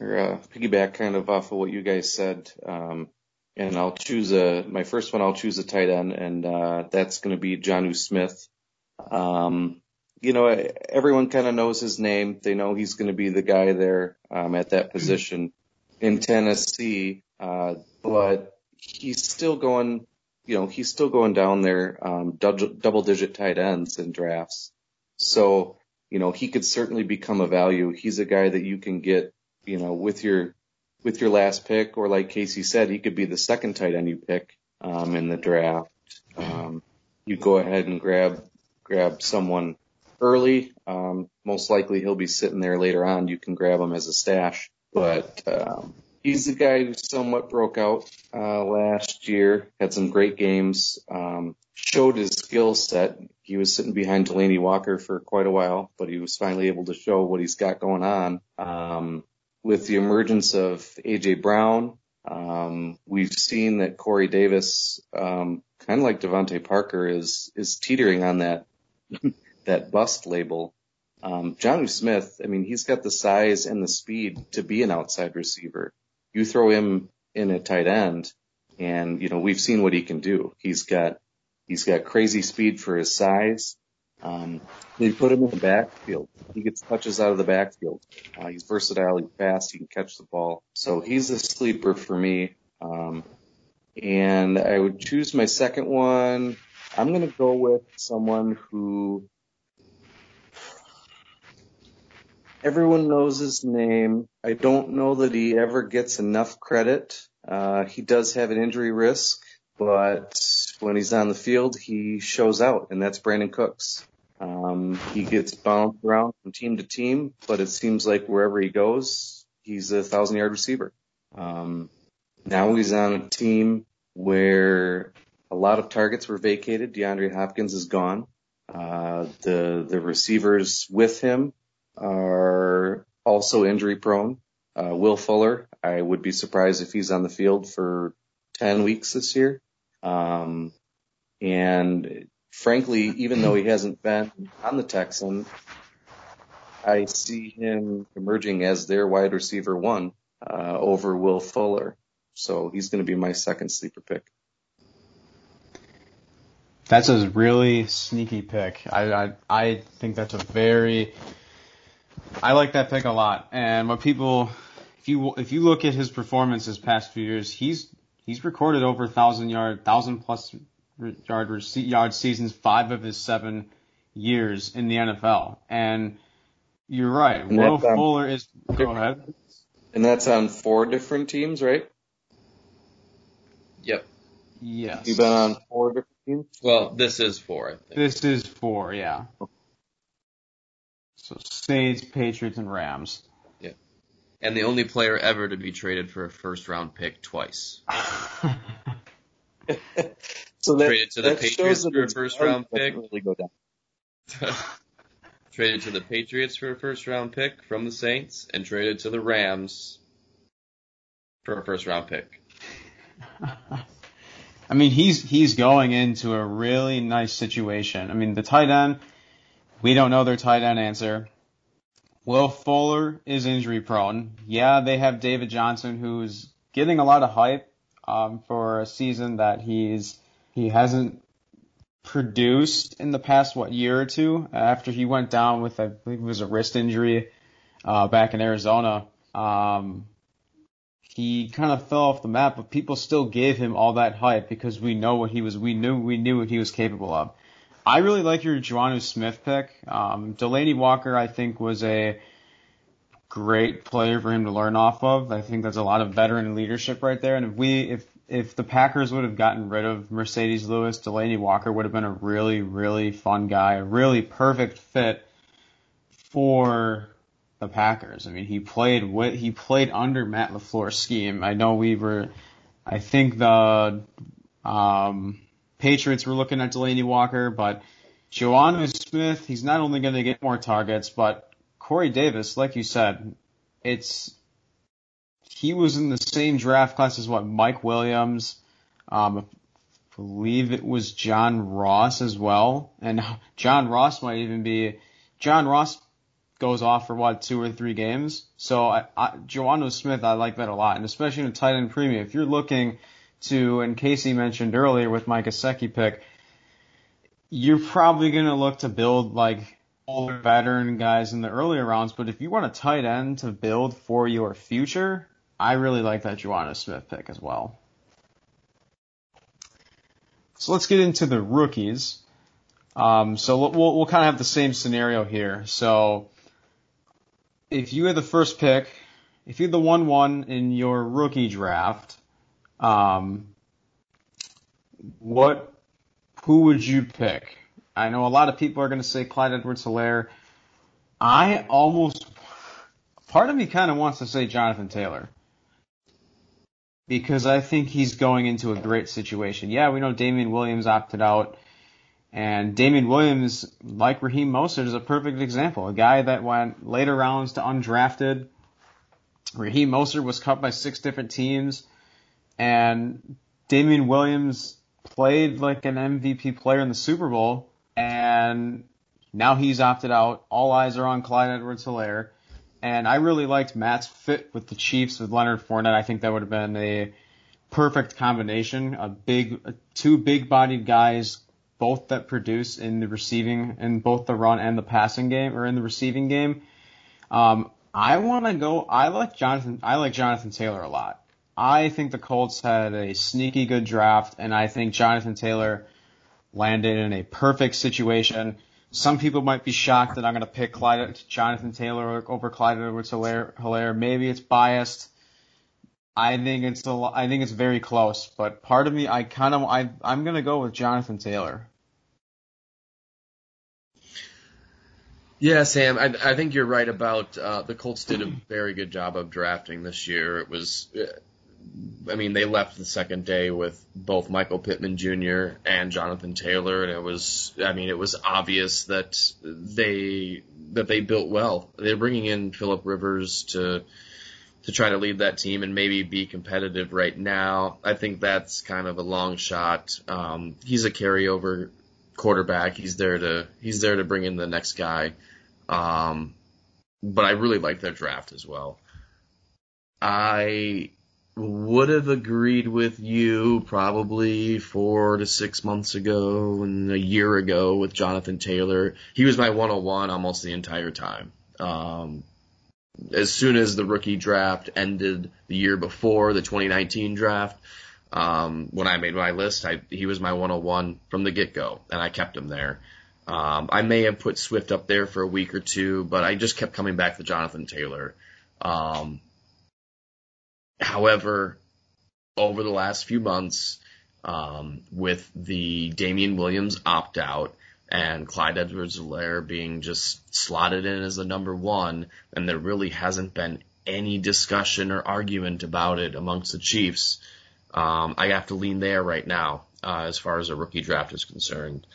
or uh, piggyback kind of off of what you guys said. Um, and I'll choose a my first one. I'll choose a tight end, and uh, that's going to be Jonnu Smith. Um, you know, everyone kind of knows his name. They know he's going to be the guy there um, at that position in Tennessee. Uh, but he's still going. You know, he's still going down there um, double digit tight ends in drafts. So you know, he could certainly become a value. He's a guy that you can get, you know, with your with your last pick, or like Casey said, he could be the second tight end you pick um, in the draft. Um, you go ahead and grab grab someone early. Um, most likely he'll be sitting there later on. You can grab him as a stash, but um, he's the guy who somewhat broke out uh, last year. Had some great games. Um, showed his skill set. He was sitting behind Delanie Walker for quite a while, but he was finally able to show what he's got going on. Um, with the emergence of AJ Brown, um, we've seen that Corey Davis, um, kind of like DeVante Parker, is is teetering on that that bust label. Um, Johnny Smith, I mean, he's got the size and the speed to be an outside receiver. You throw him in a tight end, and you know we've seen what he can do. He's got he's got crazy speed for his size. Um, they put him in the backfield. He gets touches out of the backfield. Uh, he's versatile. He's fast. He can catch the ball. So he's a sleeper for me. Um, and I would choose my second one. I'm going to go with someone who everyone knows his name. I don't know that he ever gets enough credit. Uh, he does have an injury risk, but when he's on the field, he shows out, and that's Brandin Cooks. Um, he gets bounced around from team to team, but it seems like wherever he goes, he's a thousand yard receiver. Um, now he's on a team where a lot of targets were vacated. DeAndre Hopkins is gone. Uh, the the receivers with him are also injury prone. Uh, Will Fuller, I would be surprised if he's on the field for 10 weeks this year. Um, and frankly, even though he hasn't been on the Texans, I see him emerging as their wide receiver one uh, over Will Fuller. So he's going to be my second sleeper pick. That's a really sneaky pick. I, I I think that's a very I like that pick a lot. And what people if you if you look at his performance this past few years, he's he's recorded over thousand yard, thousand plus yard yard seasons five of his seven years in the NFL. And you're right. And Will um, Fuller is. Go ahead. And that's on four different teams, right? Yep. Yes. You've been on four different teams. Well, this is four. This is four. Yeah. So Saints, Patriots, and Rams. Yeah. And the only player ever to be traded for a first round pick twice. so that, traded to the Patriots for a first round pick. Really go down. traded to the Patriots for a first round pick from the Saints, and traded to the Rams for a first round pick. I mean, he's he's going into a really nice situation. I mean, the tight end, we don't know their tight end answer. Will Fuller is injury prone. Yeah, they have David Johnson, who's getting a lot of hype um, for a season that he's he hasn't produced in the past what year or two after he went down with I believe it was a wrist injury uh, back in Arizona. Um, he kind of fell off the map, but people still gave him all that hype because we know what he was. We knew we knew what he was capable of. I really like your Jonnu Smith pick. Um, Delanie Walker, I think, was a great player for him to learn off of. I think that's a lot of veteran leadership right there. And if we, if if the Packers would have gotten rid of Marcedes Lewis, Delanie Walker would have been a really, really fun guy, a really perfect fit for the Packers. I mean, he played with, he played under Matt LaFleur's scheme. I know we were, I think the, um, Patriots were looking at Delanie Walker, but Jonnu Smith, he's not only going to get more targets, but Corey Davis, like you said, it's he was in the same draft class as what Mike Williams, um, I believe it was John Ross as well, and John Ross might even be John Ross goes off for what two or three games. So I, I, Jonnu Smith, I like that a lot, and especially in a tight end premium. If you're looking to, and Casey mentioned earlier with Mike Gesicki pick, you're probably going to look to build like older veteran guys in the earlier rounds. But if you want a tight end to build for your future, I really like that Jonnu Smith pick as well. So let's get into the rookies. Um, so we'll, we'll kind of have the same scenario here. So if you had the first pick, if you had the 1-1 in your rookie draft, um, what, who would you pick? I know a lot of people are going to say Clyde Edwards-Helaire. I almost, part of me kind of wants to say Jonathan Taylor because I think he's going into a great situation. Yeah, we know Damien Williams opted out, and Damien Williams, like Raheem Mostert, is a perfect example. A guy that went later rounds to undrafted. Raheem Mostert was cut by six different teams, and Damien Williams played like an MVP player in the Super Bowl, and now he's opted out. All eyes are on Clyde Edwards-Helaire. And I really liked Matt's fit with the Chiefs with Leonard Fournette. I think that would have been a perfect combination. A big, two big-bodied guys, both that produce in the receiving, in both the run and the passing game, or in the receiving game. Um, I want to go. I like Jonathan. I like Jonathan Taylor a lot. I think the Colts had a sneaky good draft, and I think Jonathan Taylor landed in a perfect situation. Some people might be shocked that I'm going to pick Clyde, Jonathan Taylor over Clyde Edwards Helaire. Maybe it's biased. I think it's a, I think it's very close, but part of me, I kind of, I, I'm gonna go with Jonathan Taylor. Yeah, Sam, I, I think you're right about uh, the Colts did a very good job of drafting this year. It was, I mean, they left the second day with both Michael Pittman Jr. and Jonathan Taylor, and it was, I mean, it was obvious that they that they built well. They're bringing in Philip Rivers to to try to lead that team and maybe be competitive right now. I think that's kind of a long shot. Um, he's a carryover quarterback. He's there to he's there to bring in the next guy. Um, but I really like their draft as well. I would have agreed with you probably four to six months ago and a year ago with Jonathan Taylor. He was my 101 almost the entire time. Um, as soon as the rookie draft ended the year before the 2019 draft, um, when I made my list, I, he was my 101 from the get go, and I kept him there. Um, I may have put Swift up there for a week or two, but I just kept coming back to Jonathan Taylor. Um, however, over the last few months, um, with the Damien Williams opt out and Clyde Edwards-Helaire being just slotted in as the number one, and there really hasn't been any discussion or argument about it amongst the Chiefs. Um, I have to lean there right now uh, as far as a rookie draft is concerned.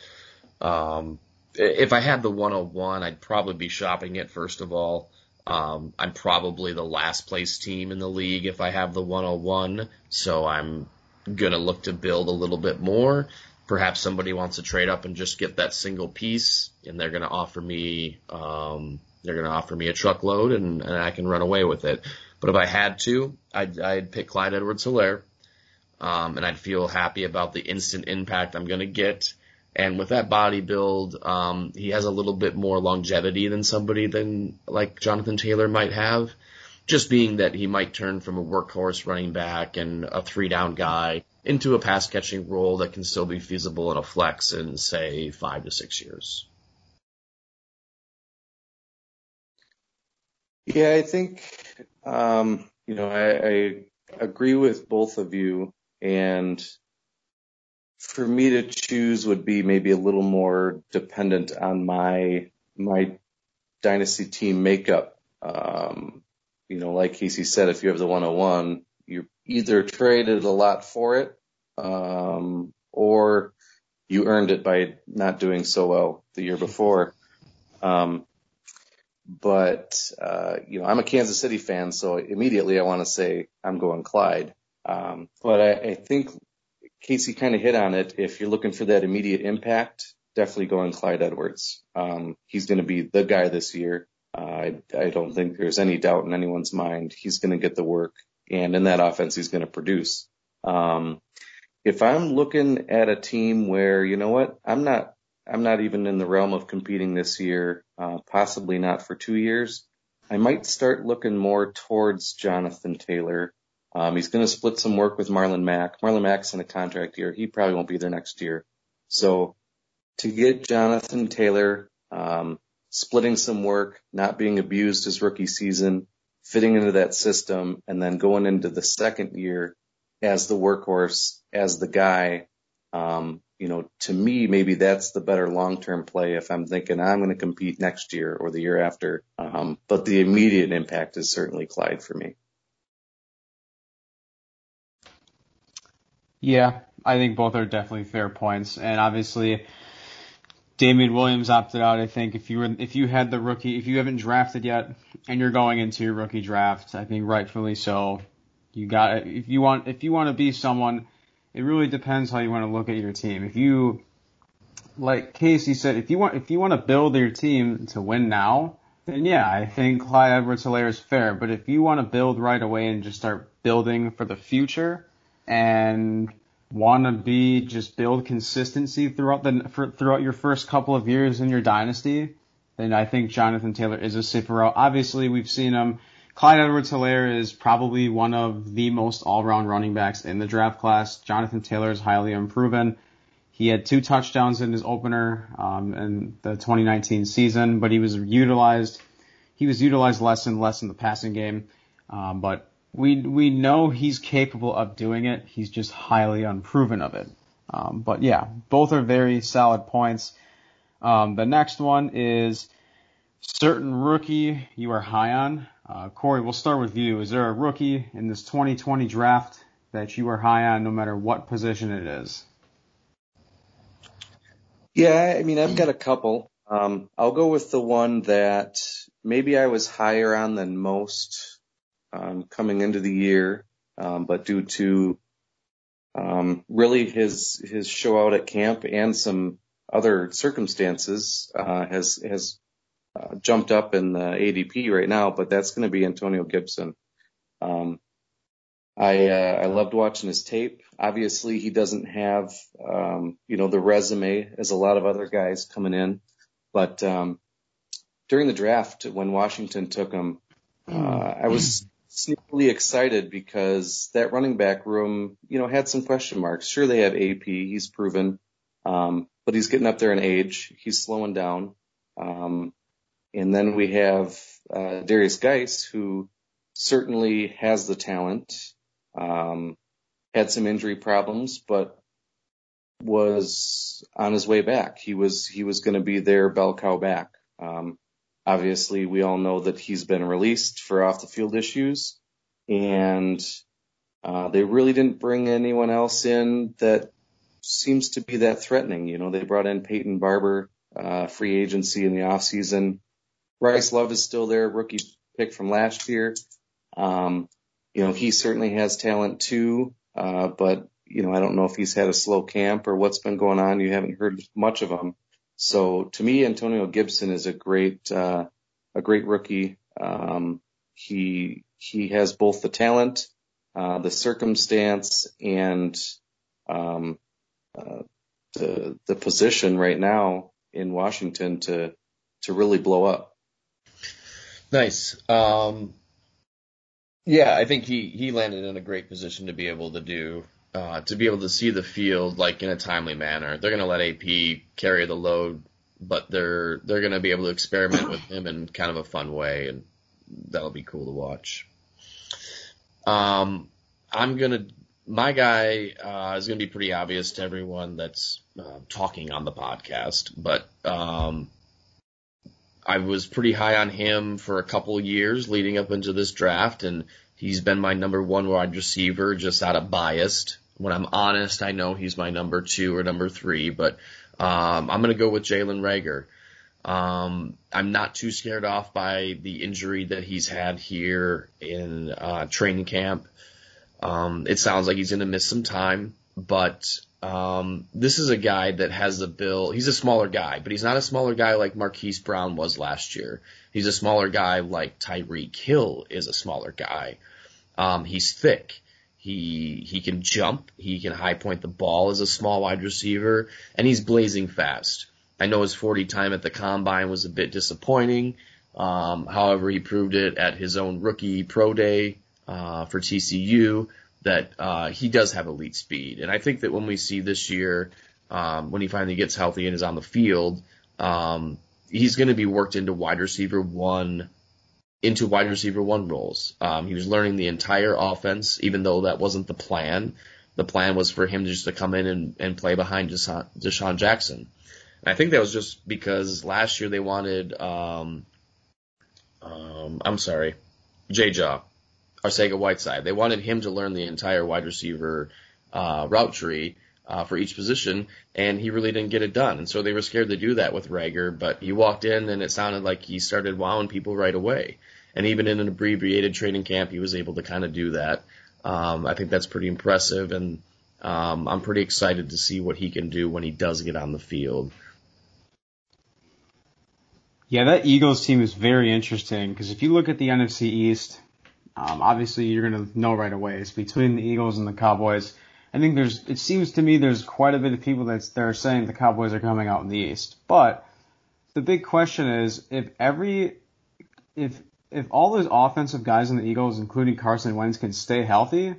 Um, if I had the 101, I'd probably be shopping it first of all. Um, I'm probably the last place team in the league if I have the 101, so I'm gonna look to build a little bit more. Perhaps somebody wants to trade up and just get that single piece, and they're gonna offer me, um, they're gonna offer me a truckload, and, and I can run away with it. But if I had to, I'd, I'd pick Clyde Edwards-Helaire, um, and I'd feel happy about the instant impact I'm gonna get and with that body build, um, he has a little bit more longevity than somebody than like Jonathan Taylor might have. Just being that he might turn from a workhorse running back and a three down guy into a pass catching role that can still be feasible in a flex in say five to six years. Yeah, I think um, you know I, I agree with both of you, and for me to choose would be maybe a little more dependent on my my dynasty team makeup. Um, you know, like Casey said, if you have the 101, you either traded a lot for it, um, or you earned it by not doing so well the year before. Um, but uh, you know, I'm a Kansas City fan, so immediately I want to say I'm going Clyde. Um, but I, I think Casey kind of hit on it. If you're looking for that immediate impact, definitely going Clyde Edwards. Um, he's going to be the guy this year. Uh, I, I don't think there's any doubt in anyone's mind. He's going to get the work, and in that offense, he's going to produce. Um, if I'm looking at a team where you know what, I'm not, I'm not even in the realm of competing this year, uh, possibly not for two years. I might start looking more towards Jonathan Taylor um, he's going to split some work with Marlon Mack. Marlon Mack's in a contract year. He probably won't be there next year. So to get Jonathan Taylor, um, splitting some work, not being abused his rookie season, fitting into that system, and then going into the second year as the workhorse, as the guy, um, you know, to me, maybe that's the better long-term play if I'm thinking I'm going to compete next year or the year after. Um, but the immediate impact is certainly Clyde for me. Yeah, I think both are definitely fair points, and obviously. Damien Williams opted out. I think if you were, if you had the rookie, if you haven't drafted yet, and you're going into your rookie draft, I think rightfully so. You got if you want if you want to be someone, it really depends how you want to look at your team. If you, like Casey said, if you want if you want to build your team to win now, then yeah, I think Clyde Edwards-Helaire is fair. But if you want to build right away and just start building for the future, and want to be just build consistency throughout the for, throughout your first couple of years in your dynasty, then I think Jonathan Taylor is a safer route. Obviously, we've seen him. Clyde Edwards-Helaire is probably one of the most all-round running backs in the draft class. Jonathan Taylor is highly unproven. He had two touchdowns in his opener um, in the 2019 season, but he was utilized. He was utilized less and less in the passing game. Um, but we we know he's capable of doing it. He's just highly unproven of it. Um, but yeah, both are very solid points. Um, the next one is certain rookie you are high on. Uh, Corey, we'll start with you. Is there a rookie in this 2020 draft that you are high on, no matter what position it is? Yeah, I mean, I've got a couple. Um, I'll go with the one that maybe I was higher on than most um, coming into the year, um, but due to um, really his his show out at camp and some other circumstances uh, has has uh, jumped up in the ADP right now. But that's going to be Antonio Gibson. Um, I uh, I loved watching his tape. Obviously, he doesn't have um, you know the resume as a lot of other guys coming in, but um, during the draft when Washington took him, uh, I was sneakily excited because that running back room, you know, had some question marks. Sure, they have AP, he's proven, um, but he's getting up there in age. He's slowing down. Um, and then we have uh, Derrius Guice, who certainly has the talent, um, had some injury problems, but was on his way back. He was he was going to be their bell cow back. Um, Obviously, we all know that he's been released for off the field issues, and uh, they really didn't bring anyone else in that seems to be that threatening. You know, they brought in Peyton Barber, uh, free agency in the off season. Bryce Love is still there, rookie pick from last year. Um, you know, he certainly has talent too, uh, but you know, I don't know if he's had a slow camp or what's been going on. You haven't heard much of him. So to me, Antonio Gibson is a great, uh, a great rookie. Um, he, he has both the talent, uh, the circumstance and, um, uh, the, the position right now in Washington to, to really blow up. Nice. Um, yeah, I think he, he landed in a great position to be able to do uh, to be able to see the field like in a timely manner. They're going to let AP carry the load, but they're they're going to be able to experiment with him in kind of a fun way, and that'll be cool to watch. Um, I'm gonna my guy uh, is going to be pretty obvious to everyone that's uh, talking on the podcast, but um, I was pretty high on him for a couple years leading up into this draft, and He's been my number one wide receiver just out of biased. When I'm honest, I know he's my number two or number three, but um, I'm going to go with Jalen Reagor. Um, I'm not too scared off by the injury that he's had here in uh, training camp. Um, it sounds like he's going to miss some time, but um, this is a guy that has the bill. He's a smaller guy, but he's not a smaller guy like Marquise Brown was last year. He's a smaller guy like Tyreek Hill is a smaller guy. Um, he's thick. He he can jump. He can high point the ball as a small wide receiver, and he's blazing fast. I know his 40 time at the combine was a bit disappointing. Um, however, he proved it at his own rookie pro day uh, for TCU that uh, he does have elite speed. And I think that when we see this year, um, when he finally gets healthy and is on the field, um, he's going to be worked into wide receiver one into wide receiver one roles. Um, he was learning the entire offense, even though that wasn't the plan. The plan was for him just to come in and, and play behind DeSean Jackson. And I think that was just because last year they wanted, um, um, I'm sorry, J Jaw, Arcega Whiteside. They wanted him to learn the entire wide receiver uh, route tree uh, for each position, and he really didn't get it done. And so they were scared to do that with Reagor, but he walked in and it sounded like he started wowing people right away. And even in an abbreviated training camp, he was able to kind of do that. Um, I think that's pretty impressive, and um, I'm pretty excited to see what he can do when he does get on the field. Yeah, that Eagles team is very interesting because if you look at the NFC East, um, obviously you're going to know right away it's between the Eagles and the Cowboys. I think there's, it seems to me there's quite a bit of people that's, that are saying the Cowboys are coming out in the East. But the big question is if every, if, if all those offensive guys in the Eagles, including Carson Wentz, can stay healthy,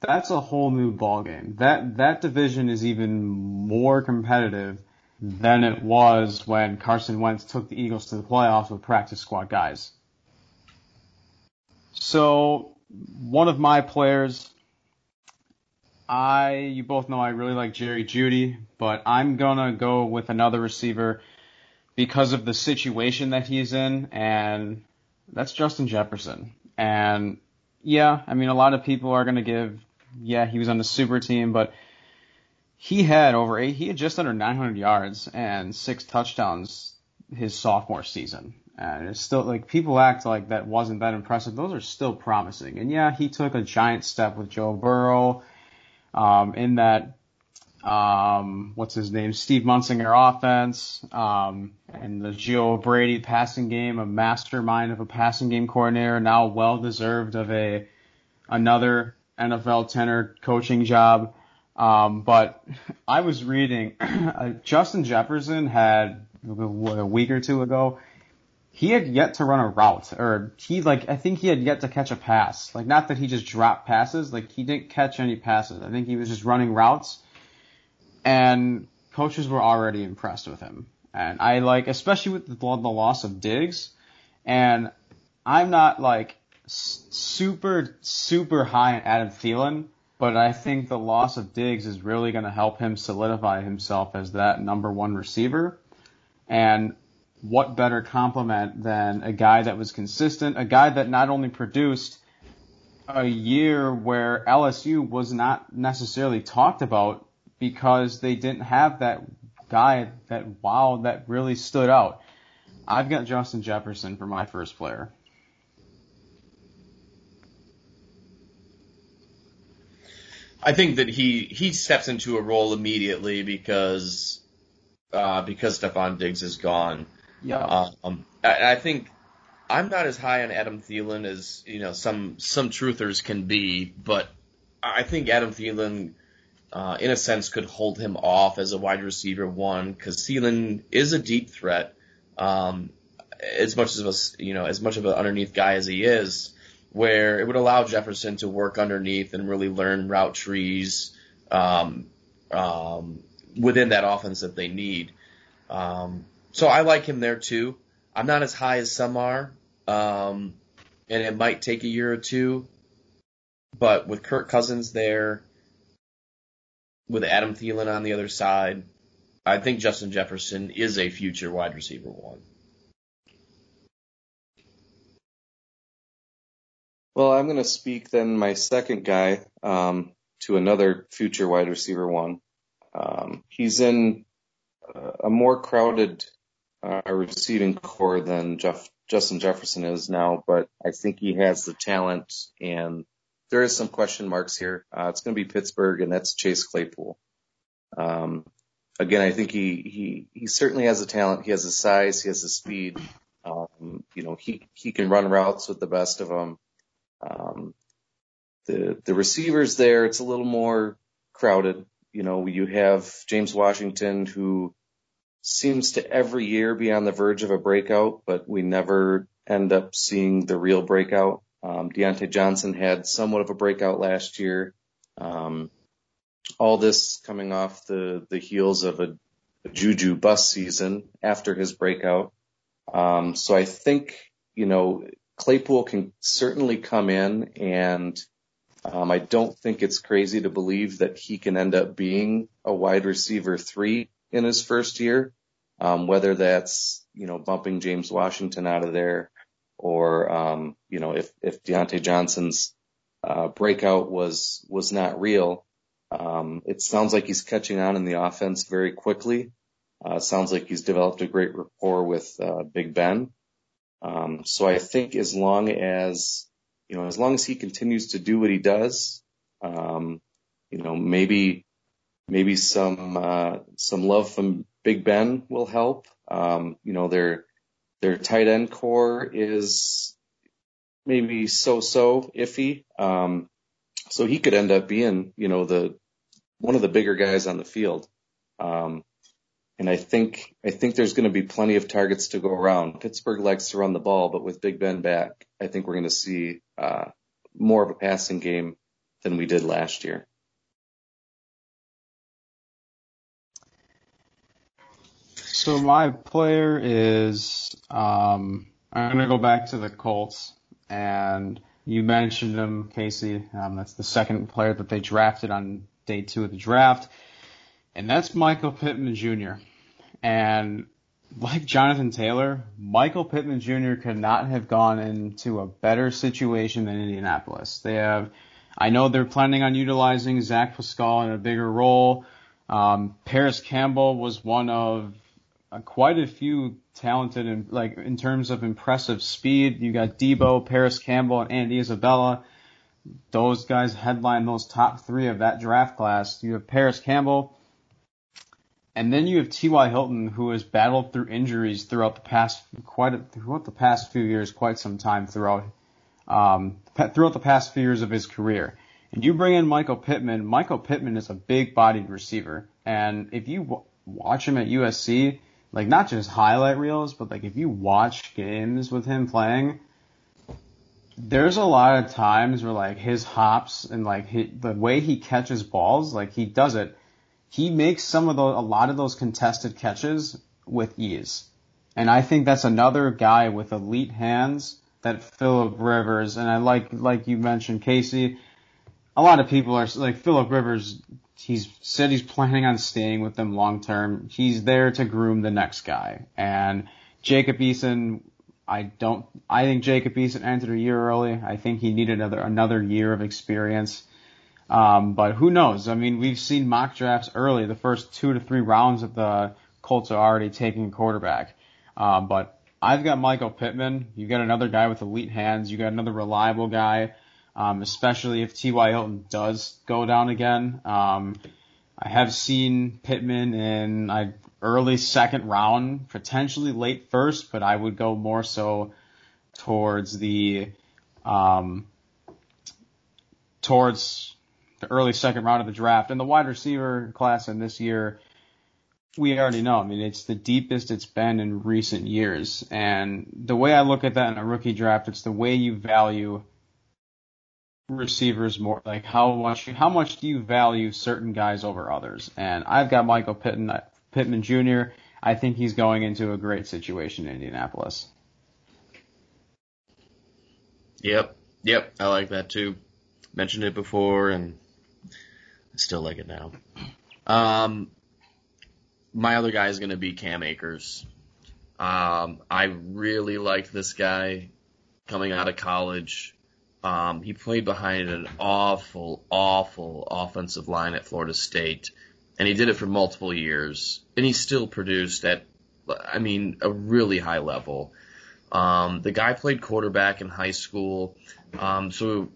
that's a whole new ballgame. That, that division is even more competitive than it was when Carson Wentz took the Eagles to the playoffs with practice squad guys. So one of my players, I you both know I really like Jerry Jeudy, but I'm gonna go with another receiver because of the situation that he's in, and that's Justin Jefferson. And yeah, I mean a lot of people are gonna give yeah he was on the super team, but he had over eight, he had just under 900 yards and six touchdowns his sophomore season. And it's still like people act like that wasn't that impressive. Those are still promising. And yeah, he took a giant step with Joe Burrow um, in that um, what's his name, Steve Ensminger offense, um, and the Joe Brady passing game, a mastermind of a passing game coordinator, now well deserved of a another NFL tenor coaching job. Um, but I was reading, uh, Justin Jefferson had a week or two ago he had yet to run a route, or he like I think he had yet to catch a pass. Like not that he just dropped passes, like he didn't catch any passes. I think he was just running routes, and coaches were already impressed with him. And I like, especially with the, the loss of Diggs, and I'm not like super super high on Adam Thielen, but I think the loss of Diggs is really going to help him solidify himself as that number one receiver. And what better compliment than a guy that was consistent, a guy that not only produced a year where LSU was not necessarily talked about because they didn't have that guy that wow that really stood out. I've got Justin Jefferson for my first player. I think that he he steps into a role immediately because uh, because Stefon Diggs is gone. Yeah. Um, I, I think I'm not as high on Adam Thielen as you know some some truthers can be, but I think Adam Thielen, uh, in a sense, could hold him off as a wide receiver one because Thielen is a deep threat. Um, as much as a, you know, as much of an underneath guy as he is, where it would allow Jefferson to work underneath and really learn route trees um, um, within that offense that they need. Um, so I like him there too. I'm not as high as some are, um, and it might take a year or two. But with Kirk Cousins there, with Adam Thielen on the other side, I think Justin Jefferson is a future wide receiver one. Well, I'm going to speak then my second guy um, to another future wide receiver one. Um, he's in a more crowded uh, receiving corps than Jeff, Justin Jefferson is now, but I think he has the talent and there is some question marks here. Uh, it's going to be Pittsburgh and that's Chase Claypool. Um, again, I think he, he, he certainly has the talent. He has the size. He has the speed. Um, you know, he, he can run routes with the best of them. Um, the, the receivers there, it's a little more crowded. You know, you have James Washington who seems to every year be on the verge of a breakout, but we never end up seeing the real breakout. Um, Diontae Johnson had somewhat of a breakout last year. Um, all this coming off the, the heels of a, a Juju bust season after his breakout. Um, so I think, you know, Claypool can certainly come in and um, I don't think it's crazy to believe that he can end up being a wide receiver three in his first year. Um, whether that's, you know, bumping James Washington out of there or, um, you know, if, if Diontae Johnson's, uh, breakout was, was not real. Um, it sounds like he's catching on in the offense very quickly. Uh, sounds like he's developed a great rapport with, uh, Big Ben. Um, so I think as long as, you know, as long as he continues to do what he does, um, you know, maybe maybe some uh, some love from Big Ben will help. Um, you know, their their tight end corps is maybe so-so iffy. Um, so he could end up being, you know, the one of the bigger guys on the field. Um, and I think I think there's going to be plenty of targets to go around. Pittsburgh likes to run the ball, but with Big Ben back, I think we're going to see uh, more of a passing game than we did last year. So my player is um, I'm gonna go back to the Colts, and You mentioned him, Casey. Um, that's the second player that they drafted on day two of the draft. And that's Michael Pittman Jr. And like Jonathan Taylor, Michael Pittman Jr. could not have gone into a better situation than Indianapolis. They have, I know they're planning on utilizing Zach Pascal in a bigger role. Um, Parris Campbell was one of quite a few talented and like in terms of impressive speed. You got Deebo, Parris Campbell, and Andy Isabella. Those guys headline those top three of that draft class. You have Parris Campbell, and then you have T.Y. Hilton, who has battled through injuries throughout the past quite a, throughout the past few years, quite some time throughout um, throughout the past few years of his career. And you bring in Michael Pittman. Michael Pittman is a big-bodied receiver, and if you w- watch him at USC, like not just highlight reels, but like if you watch games with him playing, there's a lot of times where like his hops and like he, the way he catches balls, like he does it he makes some of those, a lot of those contested catches with ease. And I think that's another guy with elite hands that Philip Rivers, and I like, like you mentioned, Casey, a lot of people are like Philip Rivers, he's said he's planning on staying with them long term. He's there to groom the next guy. And Jacob Eason, I don't, I think Jacob Eason entered a year early. I think he needed another, another year of experience. Um, but who knows? I mean, we've seen mock drafts early. The first two to three rounds of the Colts are already taking a quarterback. Um, but I've got Michael Pittman. You've got another guy with elite hands. You got another reliable guy, um, especially if T.Y. Hilton does go down again. Um, I have seen Pittman in a early second round, potentially late first, but I would go more so towards the um, towards the early second round of the draft. And the wide receiver class in this year, we already know. I mean, it's the deepest it's been in recent years. And the way I look at that in a rookie draft, it's the way you value receivers more. Like how much, how much do you value certain guys over others? And I've got Michael Pittman, Pittman Jr. I think he's going into a great situation in Indianapolis. Yep. Yep. I like that too. Mentioned it before and I still like it now. Um, my other guy is going to be Cam Akers. Um, I really liked this guy coming out of college. Um, he played behind an awful, awful offensive line at Florida State, and he did it for multiple years, and he still produced at, I mean, a really high level. Um, the guy played quarterback in high school, um, so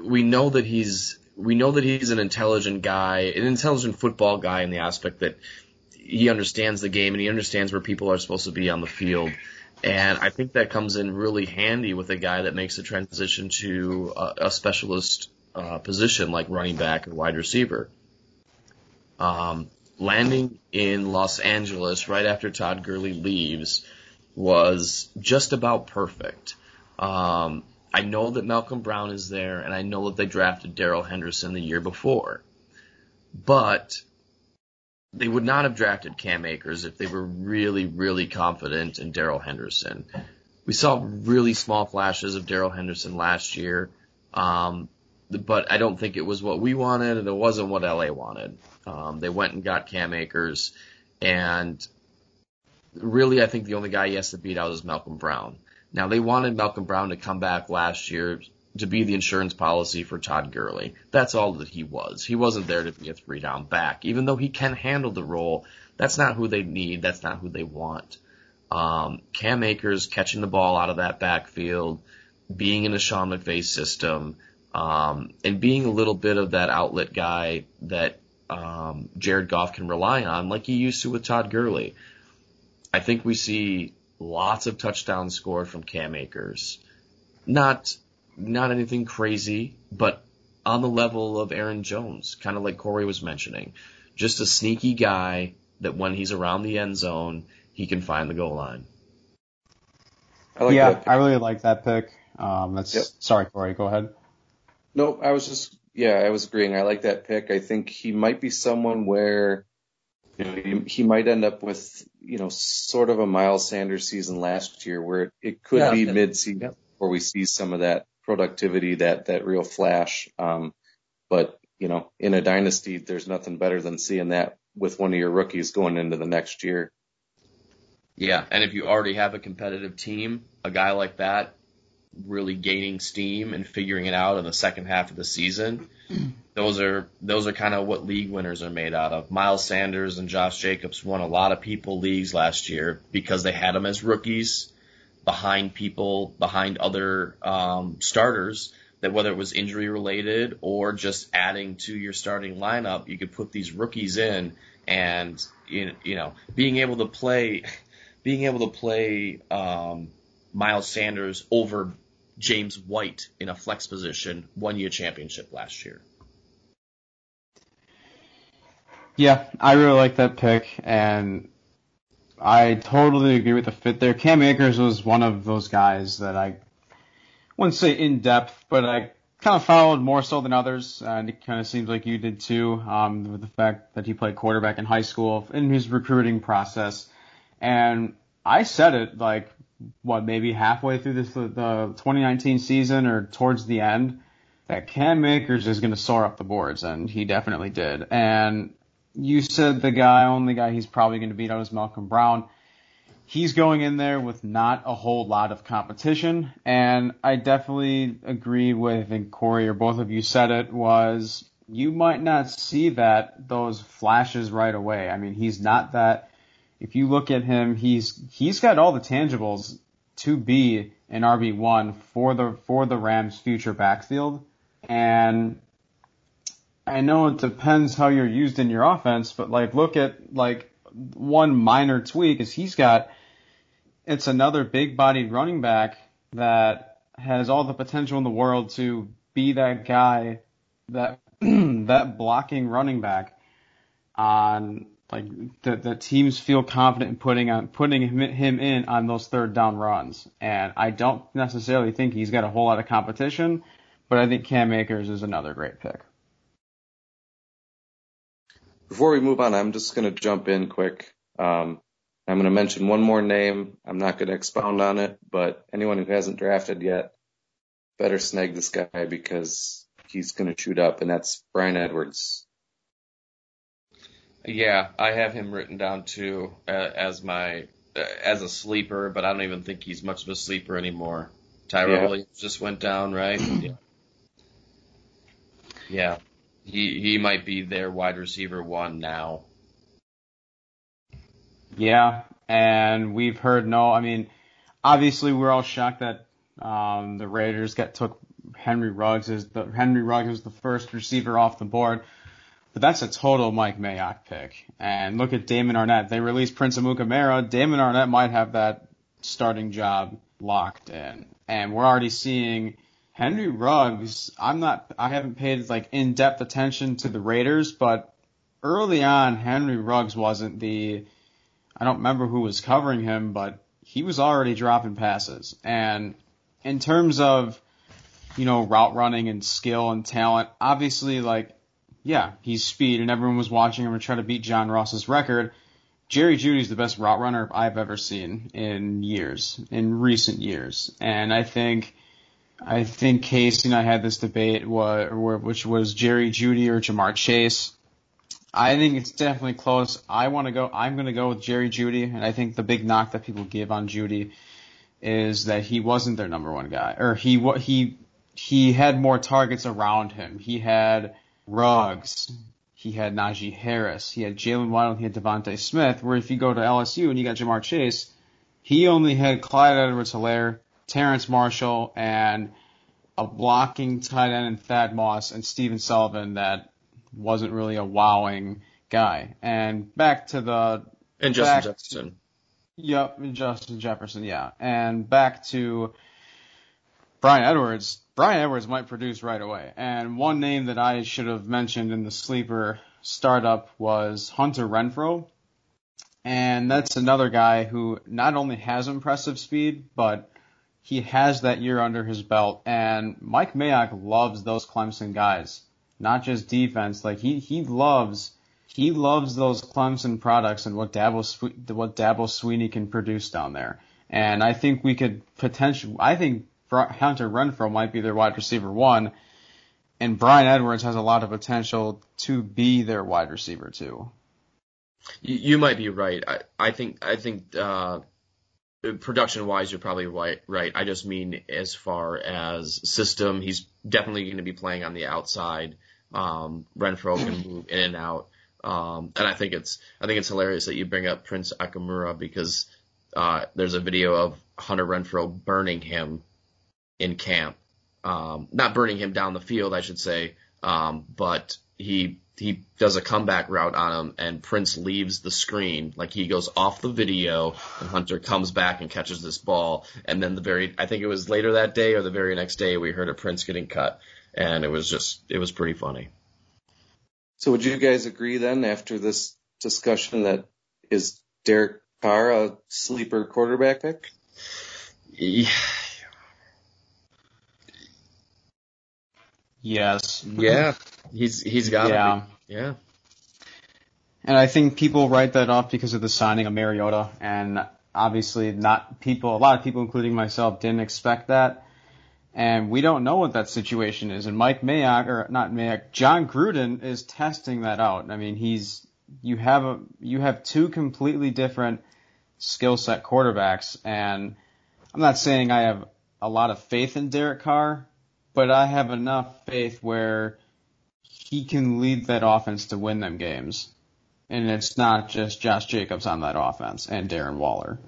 we know that he's we know that he's an intelligent guy, an intelligent football guy in the aspect that he understands the game and he understands where people are supposed to be on the field. And I think that comes in really handy with a guy that makes a transition to a, a specialist uh, position like running back or wide receiver. Um, landing in Los Angeles right after Todd Gurley leaves was just about perfect. Um, I know that Malcolm Brown is there, and I know that they drafted Darrell Henderson the year before. But they would not have drafted Cam Akers if they were really, really confident in Darrell Henderson. We saw really small flashes of Darrell Henderson last year, um, but I don't think it was what we wanted, and it wasn't what LA wanted. Um, they went and got Cam Akers, and really, I think the only guy he has to beat out is Malcolm Brown. Now they wanted Malcolm Brown to come back last year to be the insurance policy for Todd Gurley. That's all that he was. He wasn't there to be a three down back, even though he can handle the role. That's not who they need. That's not who they want. Um, Cam Akers catching the ball out of that backfield, being in a Sean McVay system, um, and being a little bit of that outlet guy that um, Jared Goff can rely on, like he used to with Todd Gurley. I think we see Lots of touchdowns scored from Cam Akers. Not not anything crazy, but on the level of Aaron Jones, kind of like Corey was mentioning. Just a sneaky guy that when he's around the end zone, he can find the goal line. I like yeah, I really like that pick. Um, that's yep. sorry, Corey. Go ahead. No, I was just yeah, I was agreeing. I like that pick. I think he might be someone where you know, he, he might end up with, you know, sort of a Miles Sanders season last year where it, it could yeah, be mid-season yeah. where we see some of that productivity, that that real flash. Um, but you know, in a dynasty, there's nothing better than seeing that with one of your rookies going into the next year. Yeah, and if you already have a competitive team, a guy like that really gaining steam and figuring it out in the second half of the season, those are those are kind of what league winners are made out of. Miles Sanders and Josh Jacobs won a lot of people leagues last year because they had them as rookies behind people, behind other um, starters that whether it was injury related or just adding to your starting lineup, you could put these rookies in and you know being able to play being able to play um, Miles Sanders over James White in a flex position won you a championship last year. Yeah, I really like that pick, and I totally agree with the fit there. Cam Akers was one of those guys that I wouldn't say in depth, but I kind of followed more so than others, and it kind of seems like you did too, um, with the fact that he played quarterback in high school in his recruiting process. And I said it like what maybe halfway through this the 2019 season or towards the end that Cam Akers is going to soar up the boards, and he definitely did. And you said the guy, only guy he's probably going to beat out is Malcolm Brown. He's going in there with not a whole lot of competition, and I definitely agree with, and Corey or both of you said it, was you might not see that, those flashes right away. I mean, he's not that, if you look at him, he's, he's got all the tangibles to be an RB1 for the, for the Rams future backfield, and I know it depends how you're used in your offense, but like look at like one minor tweak is he's got it's another big bodied running back that has all the potential in the world to be that guy that that blocking running back on like that the teams feel confident in putting on putting him, him in on those third down runs. And I don't necessarily think he's got a whole lot of competition, but I think Cam Akers is another great pick. Before we move on, I'm just going to jump in quick. Um, I'm going to mention one more name. I'm not going to expound on it, but anyone who hasn't drafted yet better snag this guy because he's going to shoot up, and that's Bryan Edwards. Yeah, I have him written down too uh, as my uh, as a sleeper, but I don't even think he's much of a sleeper anymore. Tyrell yeah. Williams just went down, right? yeah. Yeah he he might be their wide receiver one now. Yeah, and we've heard no. I mean, obviously we're all shocked that um, the Raiders got took Henry Ruggs as the Henry Ruggs was the first receiver off the board. But that's a total Mike Mayock pick. And look at Damon Arnette. They released Prince Amukamara. Damon Arnette might have that starting job locked in. And we're already seeing Henry Ruggs, I'm not, I haven't paid like in-depth attention to the Raiders, but early on, Henry Ruggs wasn't the, I don't remember who was covering him, but he was already dropping passes. And in terms of, you know, route running and skill and talent, obviously, like, yeah, he's speed, and everyone was watching him and trying to beat John Ross's record. Jerry Jeudy's the best route runner I've ever seen in years, in recent years. And I think I think Casey and I had this debate, which was Jerry Jeudy or Ja'Marr Chase. I think it's definitely close. I want to go. I'm going to go with Jerry Jeudy, and I think the big knock that people give on Jeudy is that he wasn't their number one guy, or he he he had more targets around him. He had Ruggs, he had Najee Harris, he had Jaylen Waddle, he had DeVonta Smith. Where if you go to LSU and you got Ja'Marr Chase, he only had Clyde Edwards-Helaire, Terrace Marshall, and a blocking tight end in Thad Moss and Stephen Sullivan that wasn't really a wowing guy. And back to the and Justin Jefferson. Yep, Justin Jefferson, yeah. And back to Bryan Edwards. Bryan Edwards might produce right away. And one name that I should have mentioned in the sleeper startup was Hunter Renfrow. And that's another guy who not only has impressive speed, but he has that year under his belt, and Mike Mayock loves those Clemson guys, not just defense. Like he he loves he loves those Clemson products and what Dabo what Dabo Swinney can produce down there. And I think we could potentially I think Hunter Renfrow might be their wide receiver one, and Bryan Edwards has a lot of potential to be their wide receiver too. You, you might be right. I, I think I think uh, production wise, you're probably right. Right. I just mean as far as system, he's definitely going to be playing on the outside. Um, Renfrow can move in and out. Um, and I think it's I think it's hilarious that you bring up Prince Akamara because uh, there's a video of Hunter Renfrow burning him in camp. Um, not burning him down the field, I should say, um, but he he does a comeback route on him, and Prince leaves the screen. Like he goes off the video, and Hunter comes back and catches this ball. And then the very, I think it was later that day or the very next day, we heard of Prince getting cut, and it was just, it was pretty funny. So would you guys agree then, after this discussion, that is Derek Carr a sleeper quarterback pick? Yeah. Yes. Yeah. He's he's got yeah. Be. Yeah. And I think people write that off because of the signing of Mariota, and obviously not people. A lot of people, including myself, didn't expect that. And we don't know what that situation is. And Mike Mayock, or not Mayock, Jon Gruden is testing that out. I mean, he's you have a you have two completely different skill set quarterbacks, and I'm not saying I have a lot of faith in Derek Carr, but I have enough faith where he can lead that offense to win them games. And it's not just Josh Jacobs on that offense and Darren Waller.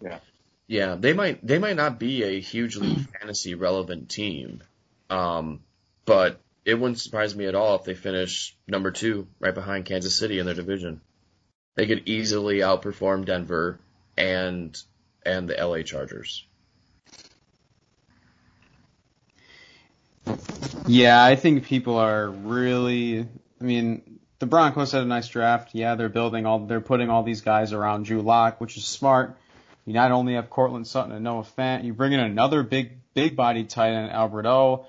Yeah. Yeah, they might they might not be a hugely fantasy relevant team. Um, but it wouldn't surprise me at all if they finish number two right behind Kansas City in their division. They could easily outperform Denver and and the LA Chargers. Yeah, I think people are really. I mean, the Broncos had a nice draft. Yeah, they're building all. They're putting all these guys around Drew Lock, which is smart. You not only have Courtland Sutton and Noah Fant, you bring in another big, big body tight end, Albert O.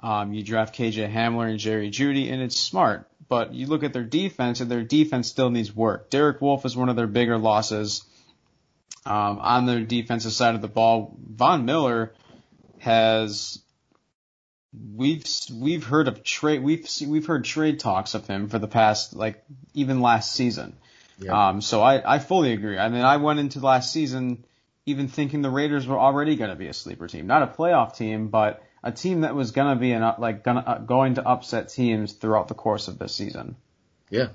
Um, you draft KJ Hamler and Jerry Jeudy, and it's smart. But you look at their defense, and their defense still needs work. Derek Wolfe is one of their bigger losses. Um, on their defensive side of the ball, Von Miller has we've we've heard of trade we've we've heard trade talks of him for the past like even last season. Yeah. Um, so I I fully agree. I mean, I went into last season even thinking the Raiders were already going to be a sleeper team, not a playoff team, but a team that was going to be an like gonna uh, going to upset teams throughout the course of this season. Yeah,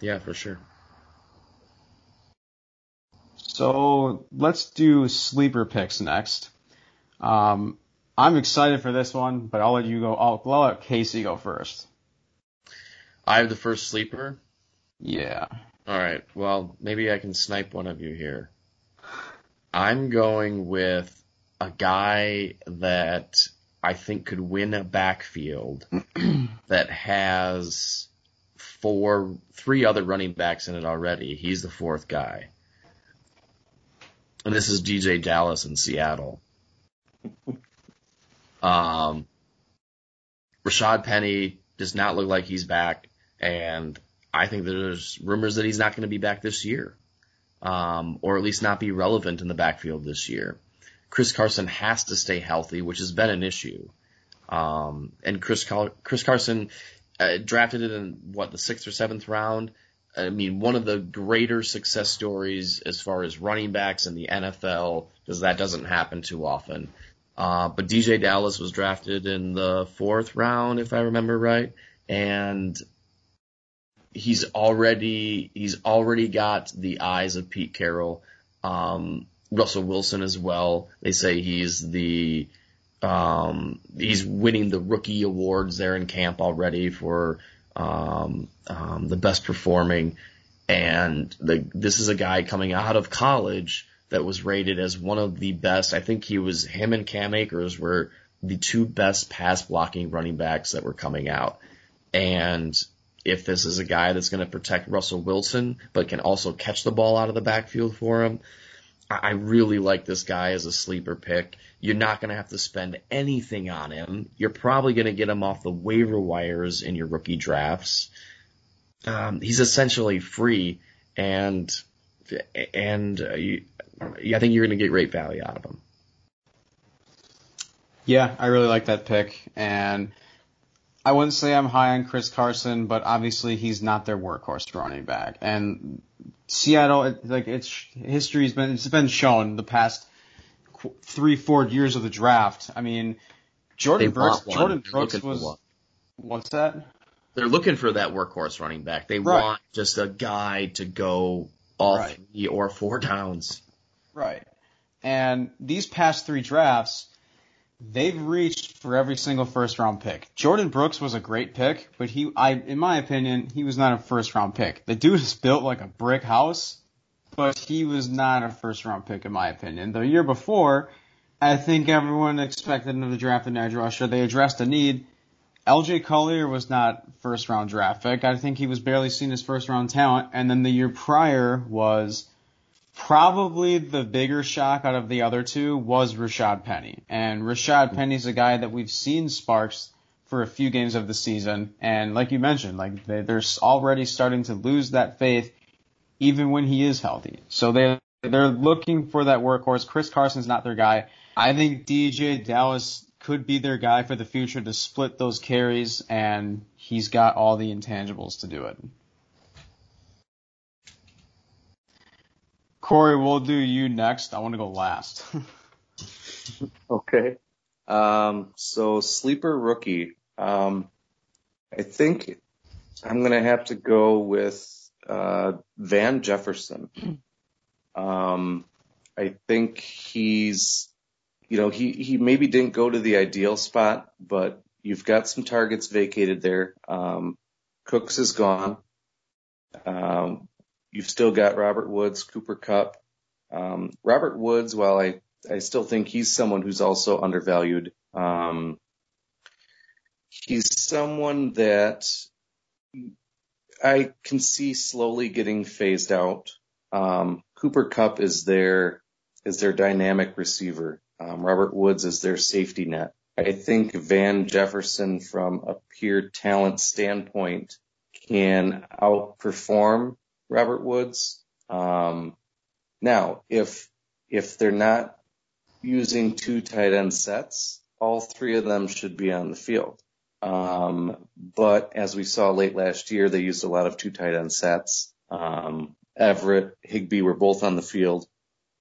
yeah, for sure. So let's do sleeper picks next. Um, I'm excited for this one, but I'll let you go. I'll, I'll let Casey go first. I have the first sleeper. Yeah. All right. Well, maybe I can snipe one of you here. I'm going with a guy that I think could win a backfield that has four, three other running backs in it already. He's the fourth guy. And this is DeeJay Dallas in Seattle. Um, Rashad Penny does not look like he's back, and I think there's rumors that he's not going to be back this year, um, or at least not be relevant in the backfield this year. Chris Carson has to stay healthy, which has been an issue. Um, and Chris Car- Chris Carson uh, drafted it in what the sixth or seventh round. I mean, one of the greater success stories as far as running backs in the NFL, because that doesn't happen too often. Uh, but DeeJay Dallas was drafted in the fourth round, if I remember right, and he's already he's already got the eyes of Pete Carroll, um, Russell Wilson as well. They say he's the um, he's winning the rookie awards there in camp already for um, um, the best performing, and the, this is a guy coming out of college that was rated as one of the best. I think he was him and Cam Akers were the two best pass blocking running backs that were coming out. And if this is a guy that's going to protect Russell Wilson, but can also catch the ball out of the backfield for him, I really like this guy as a sleeper pick. You're not going to have to spend anything on him. You're probably going to get him off the waiver wires in your rookie drafts. Um, he's essentially free, and and uh, you, I think you're going to get great value out of him. Yeah, I really like that pick, and I wouldn't say I'm high on Chris Carson, but obviously he's not their workhorse running back. And Seattle, it, like its history's been it's been shown the past three, four years of the draft. I mean, Jordyn Brooks, Jordyn Brooks was what's that? They're looking for that workhorse running back. They right. want just a guy to go all right. three or four downs. Right. And these past three drafts, they've reached for every single first round pick. Jordyn Brooks was a great pick, but he, I, in my opinion, he was not a first round pick. The dude is built like a brick house, but he was not a first round pick in my opinion. The year before, I think everyone expected to draft an edge rusher. They addressed a need. LJ Collier was not first round draft pick. I think he was barely seen as first round talent. And then the year prior was Probably the bigger shock out of the other two was Rashad Penny. And Rashad Penny's a guy that we've seen sparks for a few games of the season. And like you mentioned, like they, they're already starting to lose that faith even when he is healthy. So they, they're looking for that workhorse. Chris Carson's not their guy. I think DeeJay Dallas could be their guy for the future to split those carries and he's got all the intangibles to do it. Corey, we'll do you next. I want to go last. okay. Um, so sleeper rookie. Um, I think I'm gonna have to go with uh, Van Jefferson. Um, I think he's, you know, he he maybe didn't go to the ideal spot, but you've got some targets vacated there. Um, Cooks is gone. Um, You've still got Robert Woods, Cooper Kupp. Um, Robert Woods, while I, I still think he's someone who's also undervalued, um, he's someone that I can see slowly getting phased out. Um, Cooper Kupp is their is their dynamic receiver. Um, Robert Woods is their safety net. I think Van Jefferson, from a pure talent standpoint, can outperform Robert Woods. Um, now, if if they're not using two tight end sets, all three of them should be on the field. Um, but as we saw late last year, they used a lot of two tight end sets. Um, Everett, Higbee were both on the field.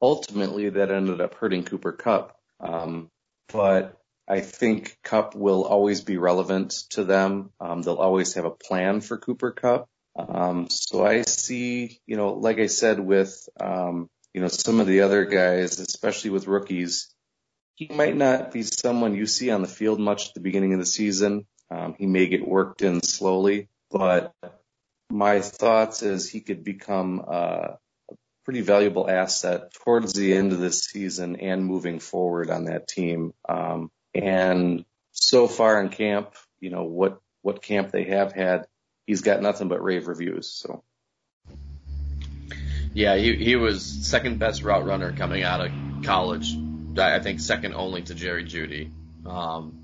Ultimately, that ended up hurting Cooper Kupp. Um, but I think Kupp will always be relevant to them. Um, they'll always have a plan for Cooper Kupp. Um, so I see, you know, like I said, with, um, you know, some of the other guys, especially with rookies, he might not be someone you see on the field much at the beginning of the season. Um, he may get worked in slowly, but my thoughts is he could become a pretty valuable asset towards the end of this season and moving forward on that team. Um, and so far in camp, you know, what, what camp they have had, he's got nothing but rave reviews. So. Yeah, he he was second best route runner coming out of college. I think second only to Jerry Jeudy. Um,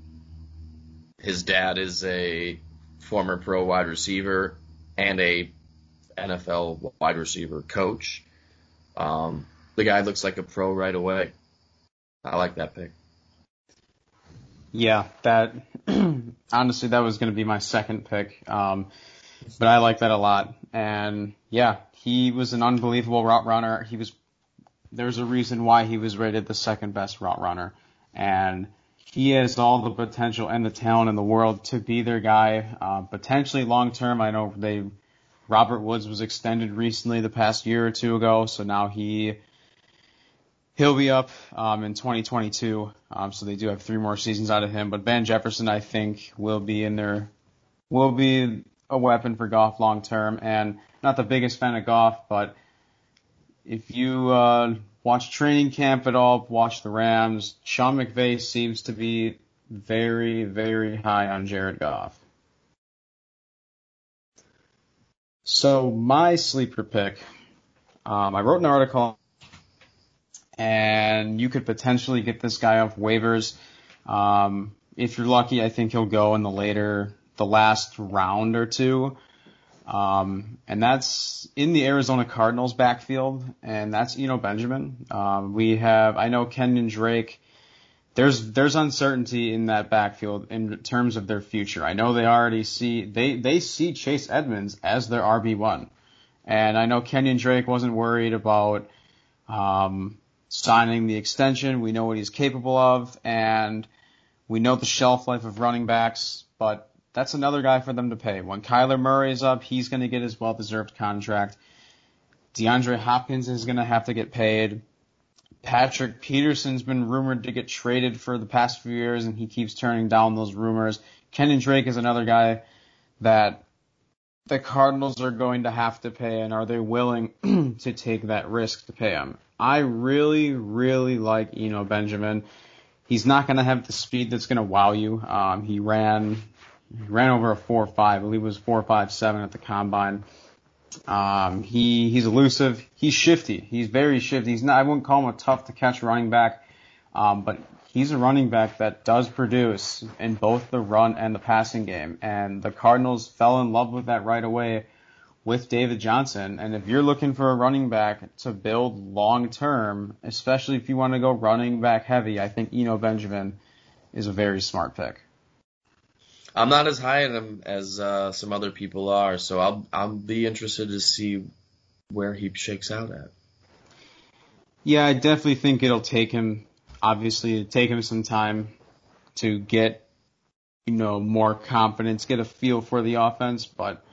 his dad is a former pro wide receiver and a NFL wide receiver coach. Um, the guy looks like a pro right away. I like that pick. Yeah, that honestly that was going to be my second pick. Um, but I like that a lot. And yeah, he was an unbelievable route runner. He was there's a reason why he was rated the second best route runner, and he has all the potential and the talent in the world to be their guy. Uh, potentially long term, I know they Robert Woods was extended recently the past year or two ago, so now he he'll be up um, in 2022. Um, so they do have three more seasons out of him. But Van Jefferson, I think, will be in there, will be a weapon for Goff long term. And not the biggest fan of Goff, but if you uh, watch training camp at all, watch the Rams, Sean McVay seems to be very, very high on Jared Goff. So my sleeper pick, um, I wrote an article, and you could potentially get this guy off waivers. Um, if you're lucky, I think he'll go in the later the last round or two. Um, and that's in the Arizona Cardinals backfield, and that's Eno Benjamin. Um, we have, I know Kenyon Drake there's there's uncertainty in that backfield in terms of their future. I know they already see they they see Chase Edmonds as their RB one, and I know Kenyon Drake wasn't worried about um, signing the extension. We know what he's capable of, and we know the shelf life of running backs. But that's another guy for them to pay. When Kyler Murray is up, he's going to get his well deserved contract. DeAndre Hopkins is going to have to get paid. Patrick Peterson's been rumored to get traded for the past few years, and he keeps turning down those rumors. Kenyon Drake is another guy that the Cardinals are going to have to pay, and are they willing to take that risk to pay him? I really, really like Eno Benjamin. He's not going to have the speed that's going to wow you. Um, he ran he ran over a four five. I believe it was four five seven at the combine. Um, he he's elusive. He's shifty. He's very shifty. He's not. I wouldn't call him a tough to catch running back, um, but he's a running back that does produce in both the run and the passing game. And the Cardinals fell in love with that right away with David Johnson. And if you're looking for a running back to build long term, especially if you want to go running back heavy, I think Eno Benjamin is a very smart pick. I'm not as high in him as uh, some other people are, so I'll I'll be interested to see where he shakes out at. Yeah, I definitely think it'll take him obviously it'll take him some time to get you know more confidence, get a feel for the offense, but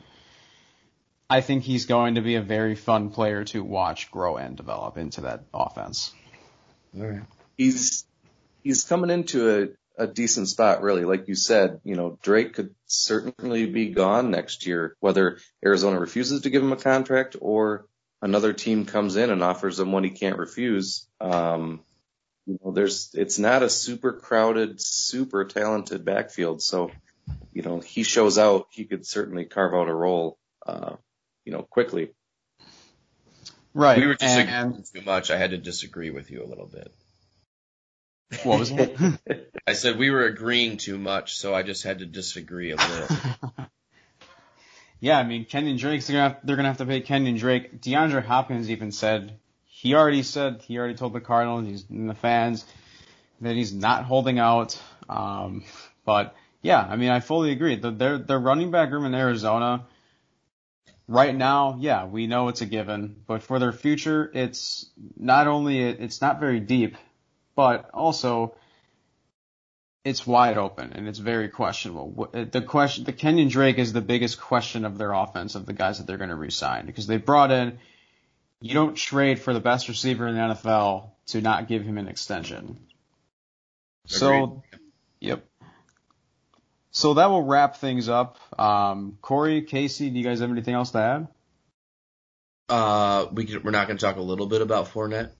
I think he's going to be a very fun player to watch grow and develop into that offense. All right. He's he's coming into a a decent spot, really. Like you said, you know, Drake could certainly be gone next year, whether Arizona refuses to give him a contract or another team comes in and offers him one he can't refuse. Um, you know, there's, it's not a super crowded, super talented backfield. So, you know, he shows out, he could certainly carve out a role, uh, you know, quickly. Right. We were disagreeing and, too much. I had to disagree with you a little bit. What was that? I said we were agreeing too much, so I just had to disagree a little. yeah, I mean Kenyon Drake's gonna have, they're gonna have to pay Kenyon Drake. DeAndre Hopkins even said he already said he already told the Cardinals he's and the fans that he's not holding out. Um, but yeah, I mean I fully agree. The, their their running back room in Arizona right now, yeah, we know it's a given, but for their future, it's not only it's not very deep but also it's wide open and it's very questionable. The question, the Kenyon Drake is the biggest question of their offense of the guys that they're going to resign because they brought in. You don't trade for the best receiver in the NFL to not give him an extension. Agreed. So, yep. So that will wrap things up. Um, Corey, Casey, do you guys have anything else to add? Uh, we can, we're not going to talk a little bit about Fournette.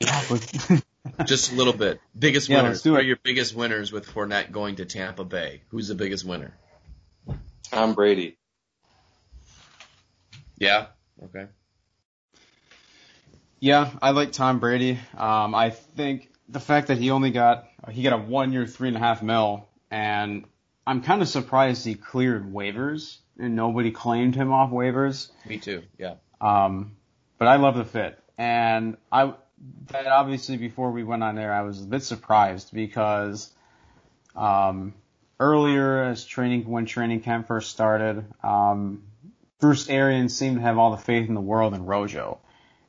Just a little bit. Biggest yeah, winners. Who are your biggest winners with Fournette going to Tampa Bay? Who's the biggest winner? Tom Brady. Yeah. Okay. Yeah, I like Tom Brady. Um, I think the fact that he only got he got a one year three and a half mil, and I'm kind of surprised he cleared waivers and nobody claimed him off waivers. Me too. Yeah. Um, but I love the fit, and I that obviously before we went on there, I was a bit surprised because um, earlier as training when training camp first started, um, Bruce Arians seemed to have all the faith in the world in Rojo,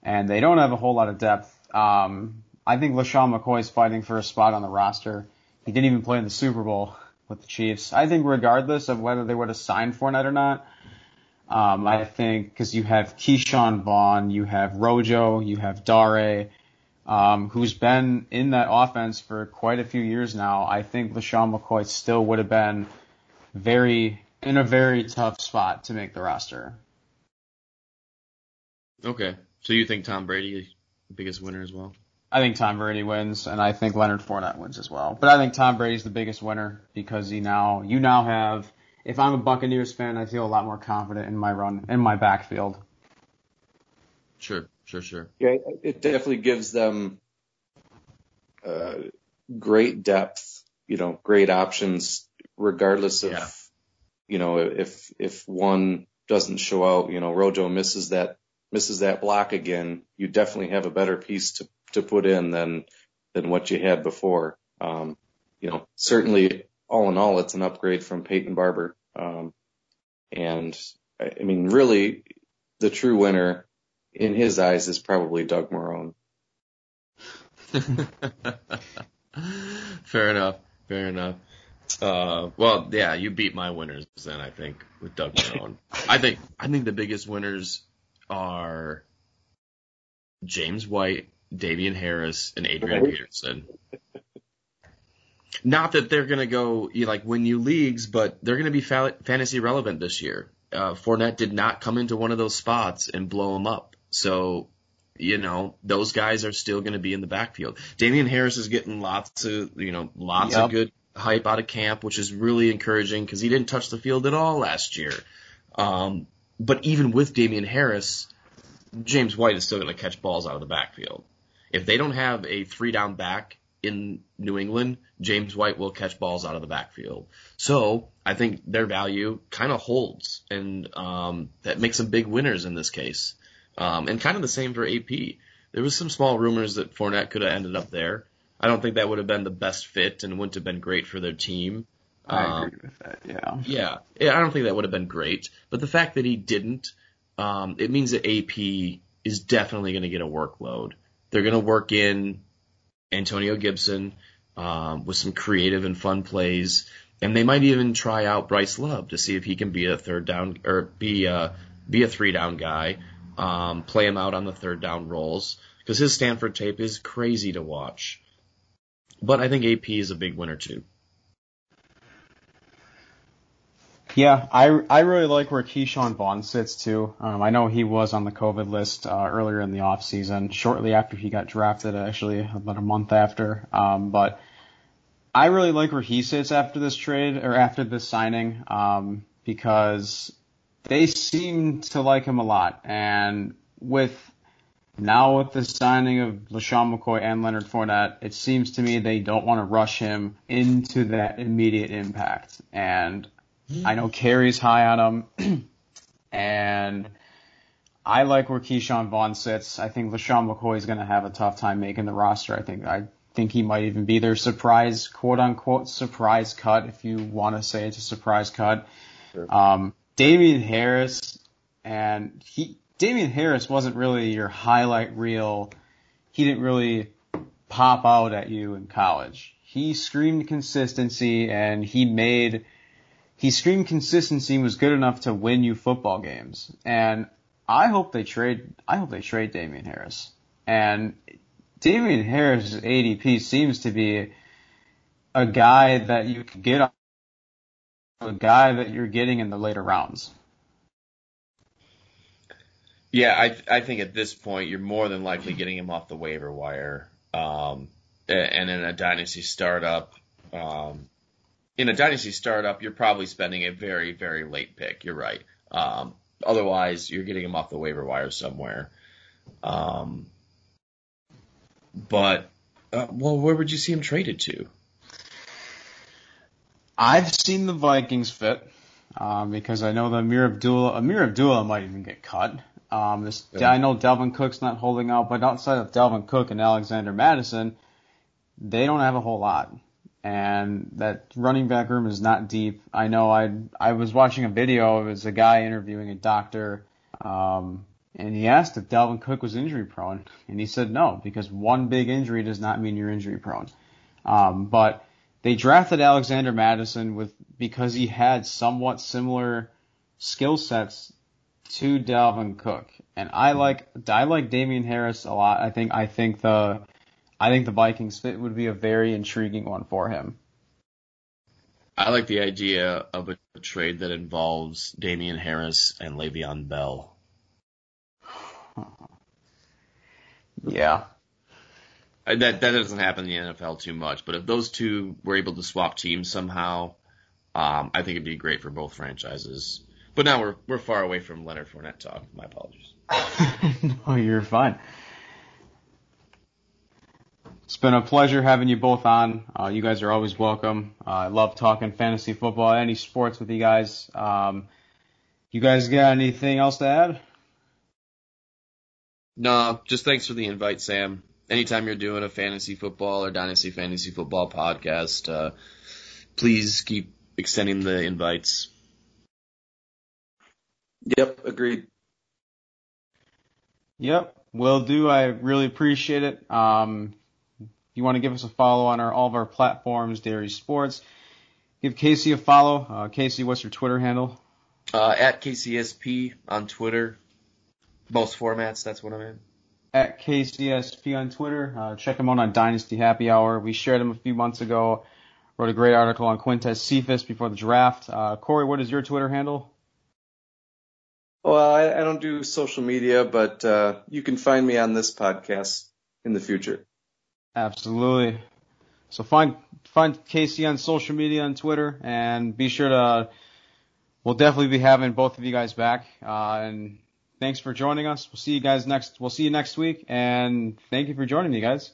and they don't have a whole lot of depth. Um, I think LeSean McCoy is fighting for a spot on the roster. He didn't even play in the Super Bowl with the Chiefs. I think regardless of whether they would have signed Fournette or not, um, I think because you have Ke'Shawn Vaughn, you have Rojo, you have Dare, um, who's been in that offense for quite a few years now. I think LeSean McCoy still would have been very in a very tough spot to make the roster. Okay, so you think Tom Brady is the biggest winner as well? I think Tom Brady wins, and I think Leonard Fournette wins as well. But I think Tom Brady's the biggest winner because he now you now have. If I'm a Buccaneers fan, I feel a lot more confident in my run in my backfield. Sure sure, sure. Yeah, it definitely gives them uh, great depth. You know, great options, regardless of yeah. you know if if one doesn't show out. You know, Rojo misses that misses that block again. You definitely have a better piece to to put in than than what you had before. Um, you know, certainly all in all, it's an upgrade from Peyton Barber. Um, and I, I mean, really, the true winner in his eyes is probably Doug Marrone. Fair enough. Fair enough. Uh, well, yeah, you beat my winners then. I think with Doug Marrone. I think I think the biggest winners are James White, Damien Harris, and Adrian. Peterson. Not that they're gonna go you like win you leagues, but they're gonna be fa- fantasy relevant this year. Uh, Fournette did not come into one of those spots and blow them up. So you know, those guys are still going to be in the backfield. Damien Harris is getting lots of, you know, lots yep. of good hype out of camp, which is really encouraging because he didn't touch the field at all last year. Um, but even with Damien Harris, James White is still going to catch balls out of the backfield. If they don't have a three down back in New England, James White will catch balls out of the backfield. So I think their value kind of holds, and um, that makes them big winners in this case. Um, and kind of the same for AP. There was some small rumors that Fournette could have ended up there. I don't think that would have been the best fit and wouldn't have been great for their team. I um, agree with that. Yeah. Yeah. Yeah. I don't think that would have been great. But the fact that he didn't, um, it means that AP is definitely going to get a workload. They're going to work in Antonio Gibson um, with some creative and fun plays, and they might even try out Bryce Love to see if he can be a third down or be a be a three down guy um, play him out on the third down roles because his Stanford tape is crazy to watch. But I think AP is a big winner too. Yeah, I, I really like where Ke'Shawn Vaughn sits too. Um, I know he was on the COVID list uh, earlier in the off season, shortly after he got drafted, actually about a month after. Um, but I really like where he sits after this trade or after this signing um, because they seem to like him a lot. And with now with the signing of LeSean McCoy and Leonard Fournette, it seems to me they don't want to rush him into that immediate impact. And I know Corey's high on him. and I like where Ke'Shawn Vaughn sits. I think LeSean McCoy is going to have a tough time making the roster. I think I think he might even be their surprise, quote unquote, surprise cut, if you want to say it's a surprise cut. Sure. Um, Damien Harris, and he Damien Harris wasn't really your highlight reel. He didn't really pop out at you in college. He screamed consistency, and he made he screamed consistency was good enough to win you football games. And I hope they trade. I hope they trade Damien Harris. And Damien Harris' ADP seems to be a guy that you can get a guy that you're getting in the later rounds. Yeah, I I think at this point you're more than likely getting him off the waiver wire. Um, and in a dynasty startup, um, in a dynasty startup, you're probably spending a very very late pick. You're right. Um, otherwise, you're getting him off the waiver wire somewhere. Um, but uh, well, where would you see him traded to? I've seen the Vikings fit um, because I know that Ameer Abdullah, Ameer Abdullah might even get cut. Um, this, yeah. I know Dalvin Cook's not holding out, but outside of Dalvin Cook and Alexander Mattison, they don't have a whole lot. And that running back room is not deep. I know I I was watching a video. It was a guy interviewing a doctor, um, and he asked if Dalvin Cook was injury prone, and he said no because one big injury does not mean you're injury prone. Um, but they drafted Alexander Mattison with because he had somewhat similar skill sets to Dalvin Cook. And I like I like Damien Harris a lot. I think I think the I think the Vikings fit would be a very intriguing one for him. I like the idea of a trade that involves Damien Harris and Le'Veon Bell. Yeah. Uh, that that doesn't happen in the NFL too much, but if those two were able to swap teams somehow, um, I think it'd be great for both franchises. But now we're we're far away from Leonard Fournette talk. My apologies. no, you're fine. It's been a pleasure having you both on. Uh, you guys are always welcome. Uh, I love talking fantasy football, any sports with you guys. Um, you guys got anything else to add? No, just thanks for the invite, Sam anytime you're doing a fantasy football or dynasty fantasy football podcast, uh, please keep extending the invites. Yep, agreed. Yep, will do. I really appreciate it. Um, if you want to give us a follow on our all of our platforms, Dairy Sports, give Casey a follow. Uh, Casey, what's your Twitter handle? Uh, at KCSP on Twitter. Most formats, that's what I'm in. At KCSP on Twitter. Uh, check him out on Dynasty Happy Hour. We shared him a few months ago. Wrote a great article on Quintez Cephus before the draft. Uh, Corey, what is your Twitter handle? Well, I, I don't do social media, but uh, you can find me on this podcast in the future. Absolutely. So find find Casey on social media on Twitter, and be sure to. We'll definitely be having both of you guys back. Uh, and thanks for joining us. We'll see you guys next. We'll see you next week, and thank you for joining me, guys.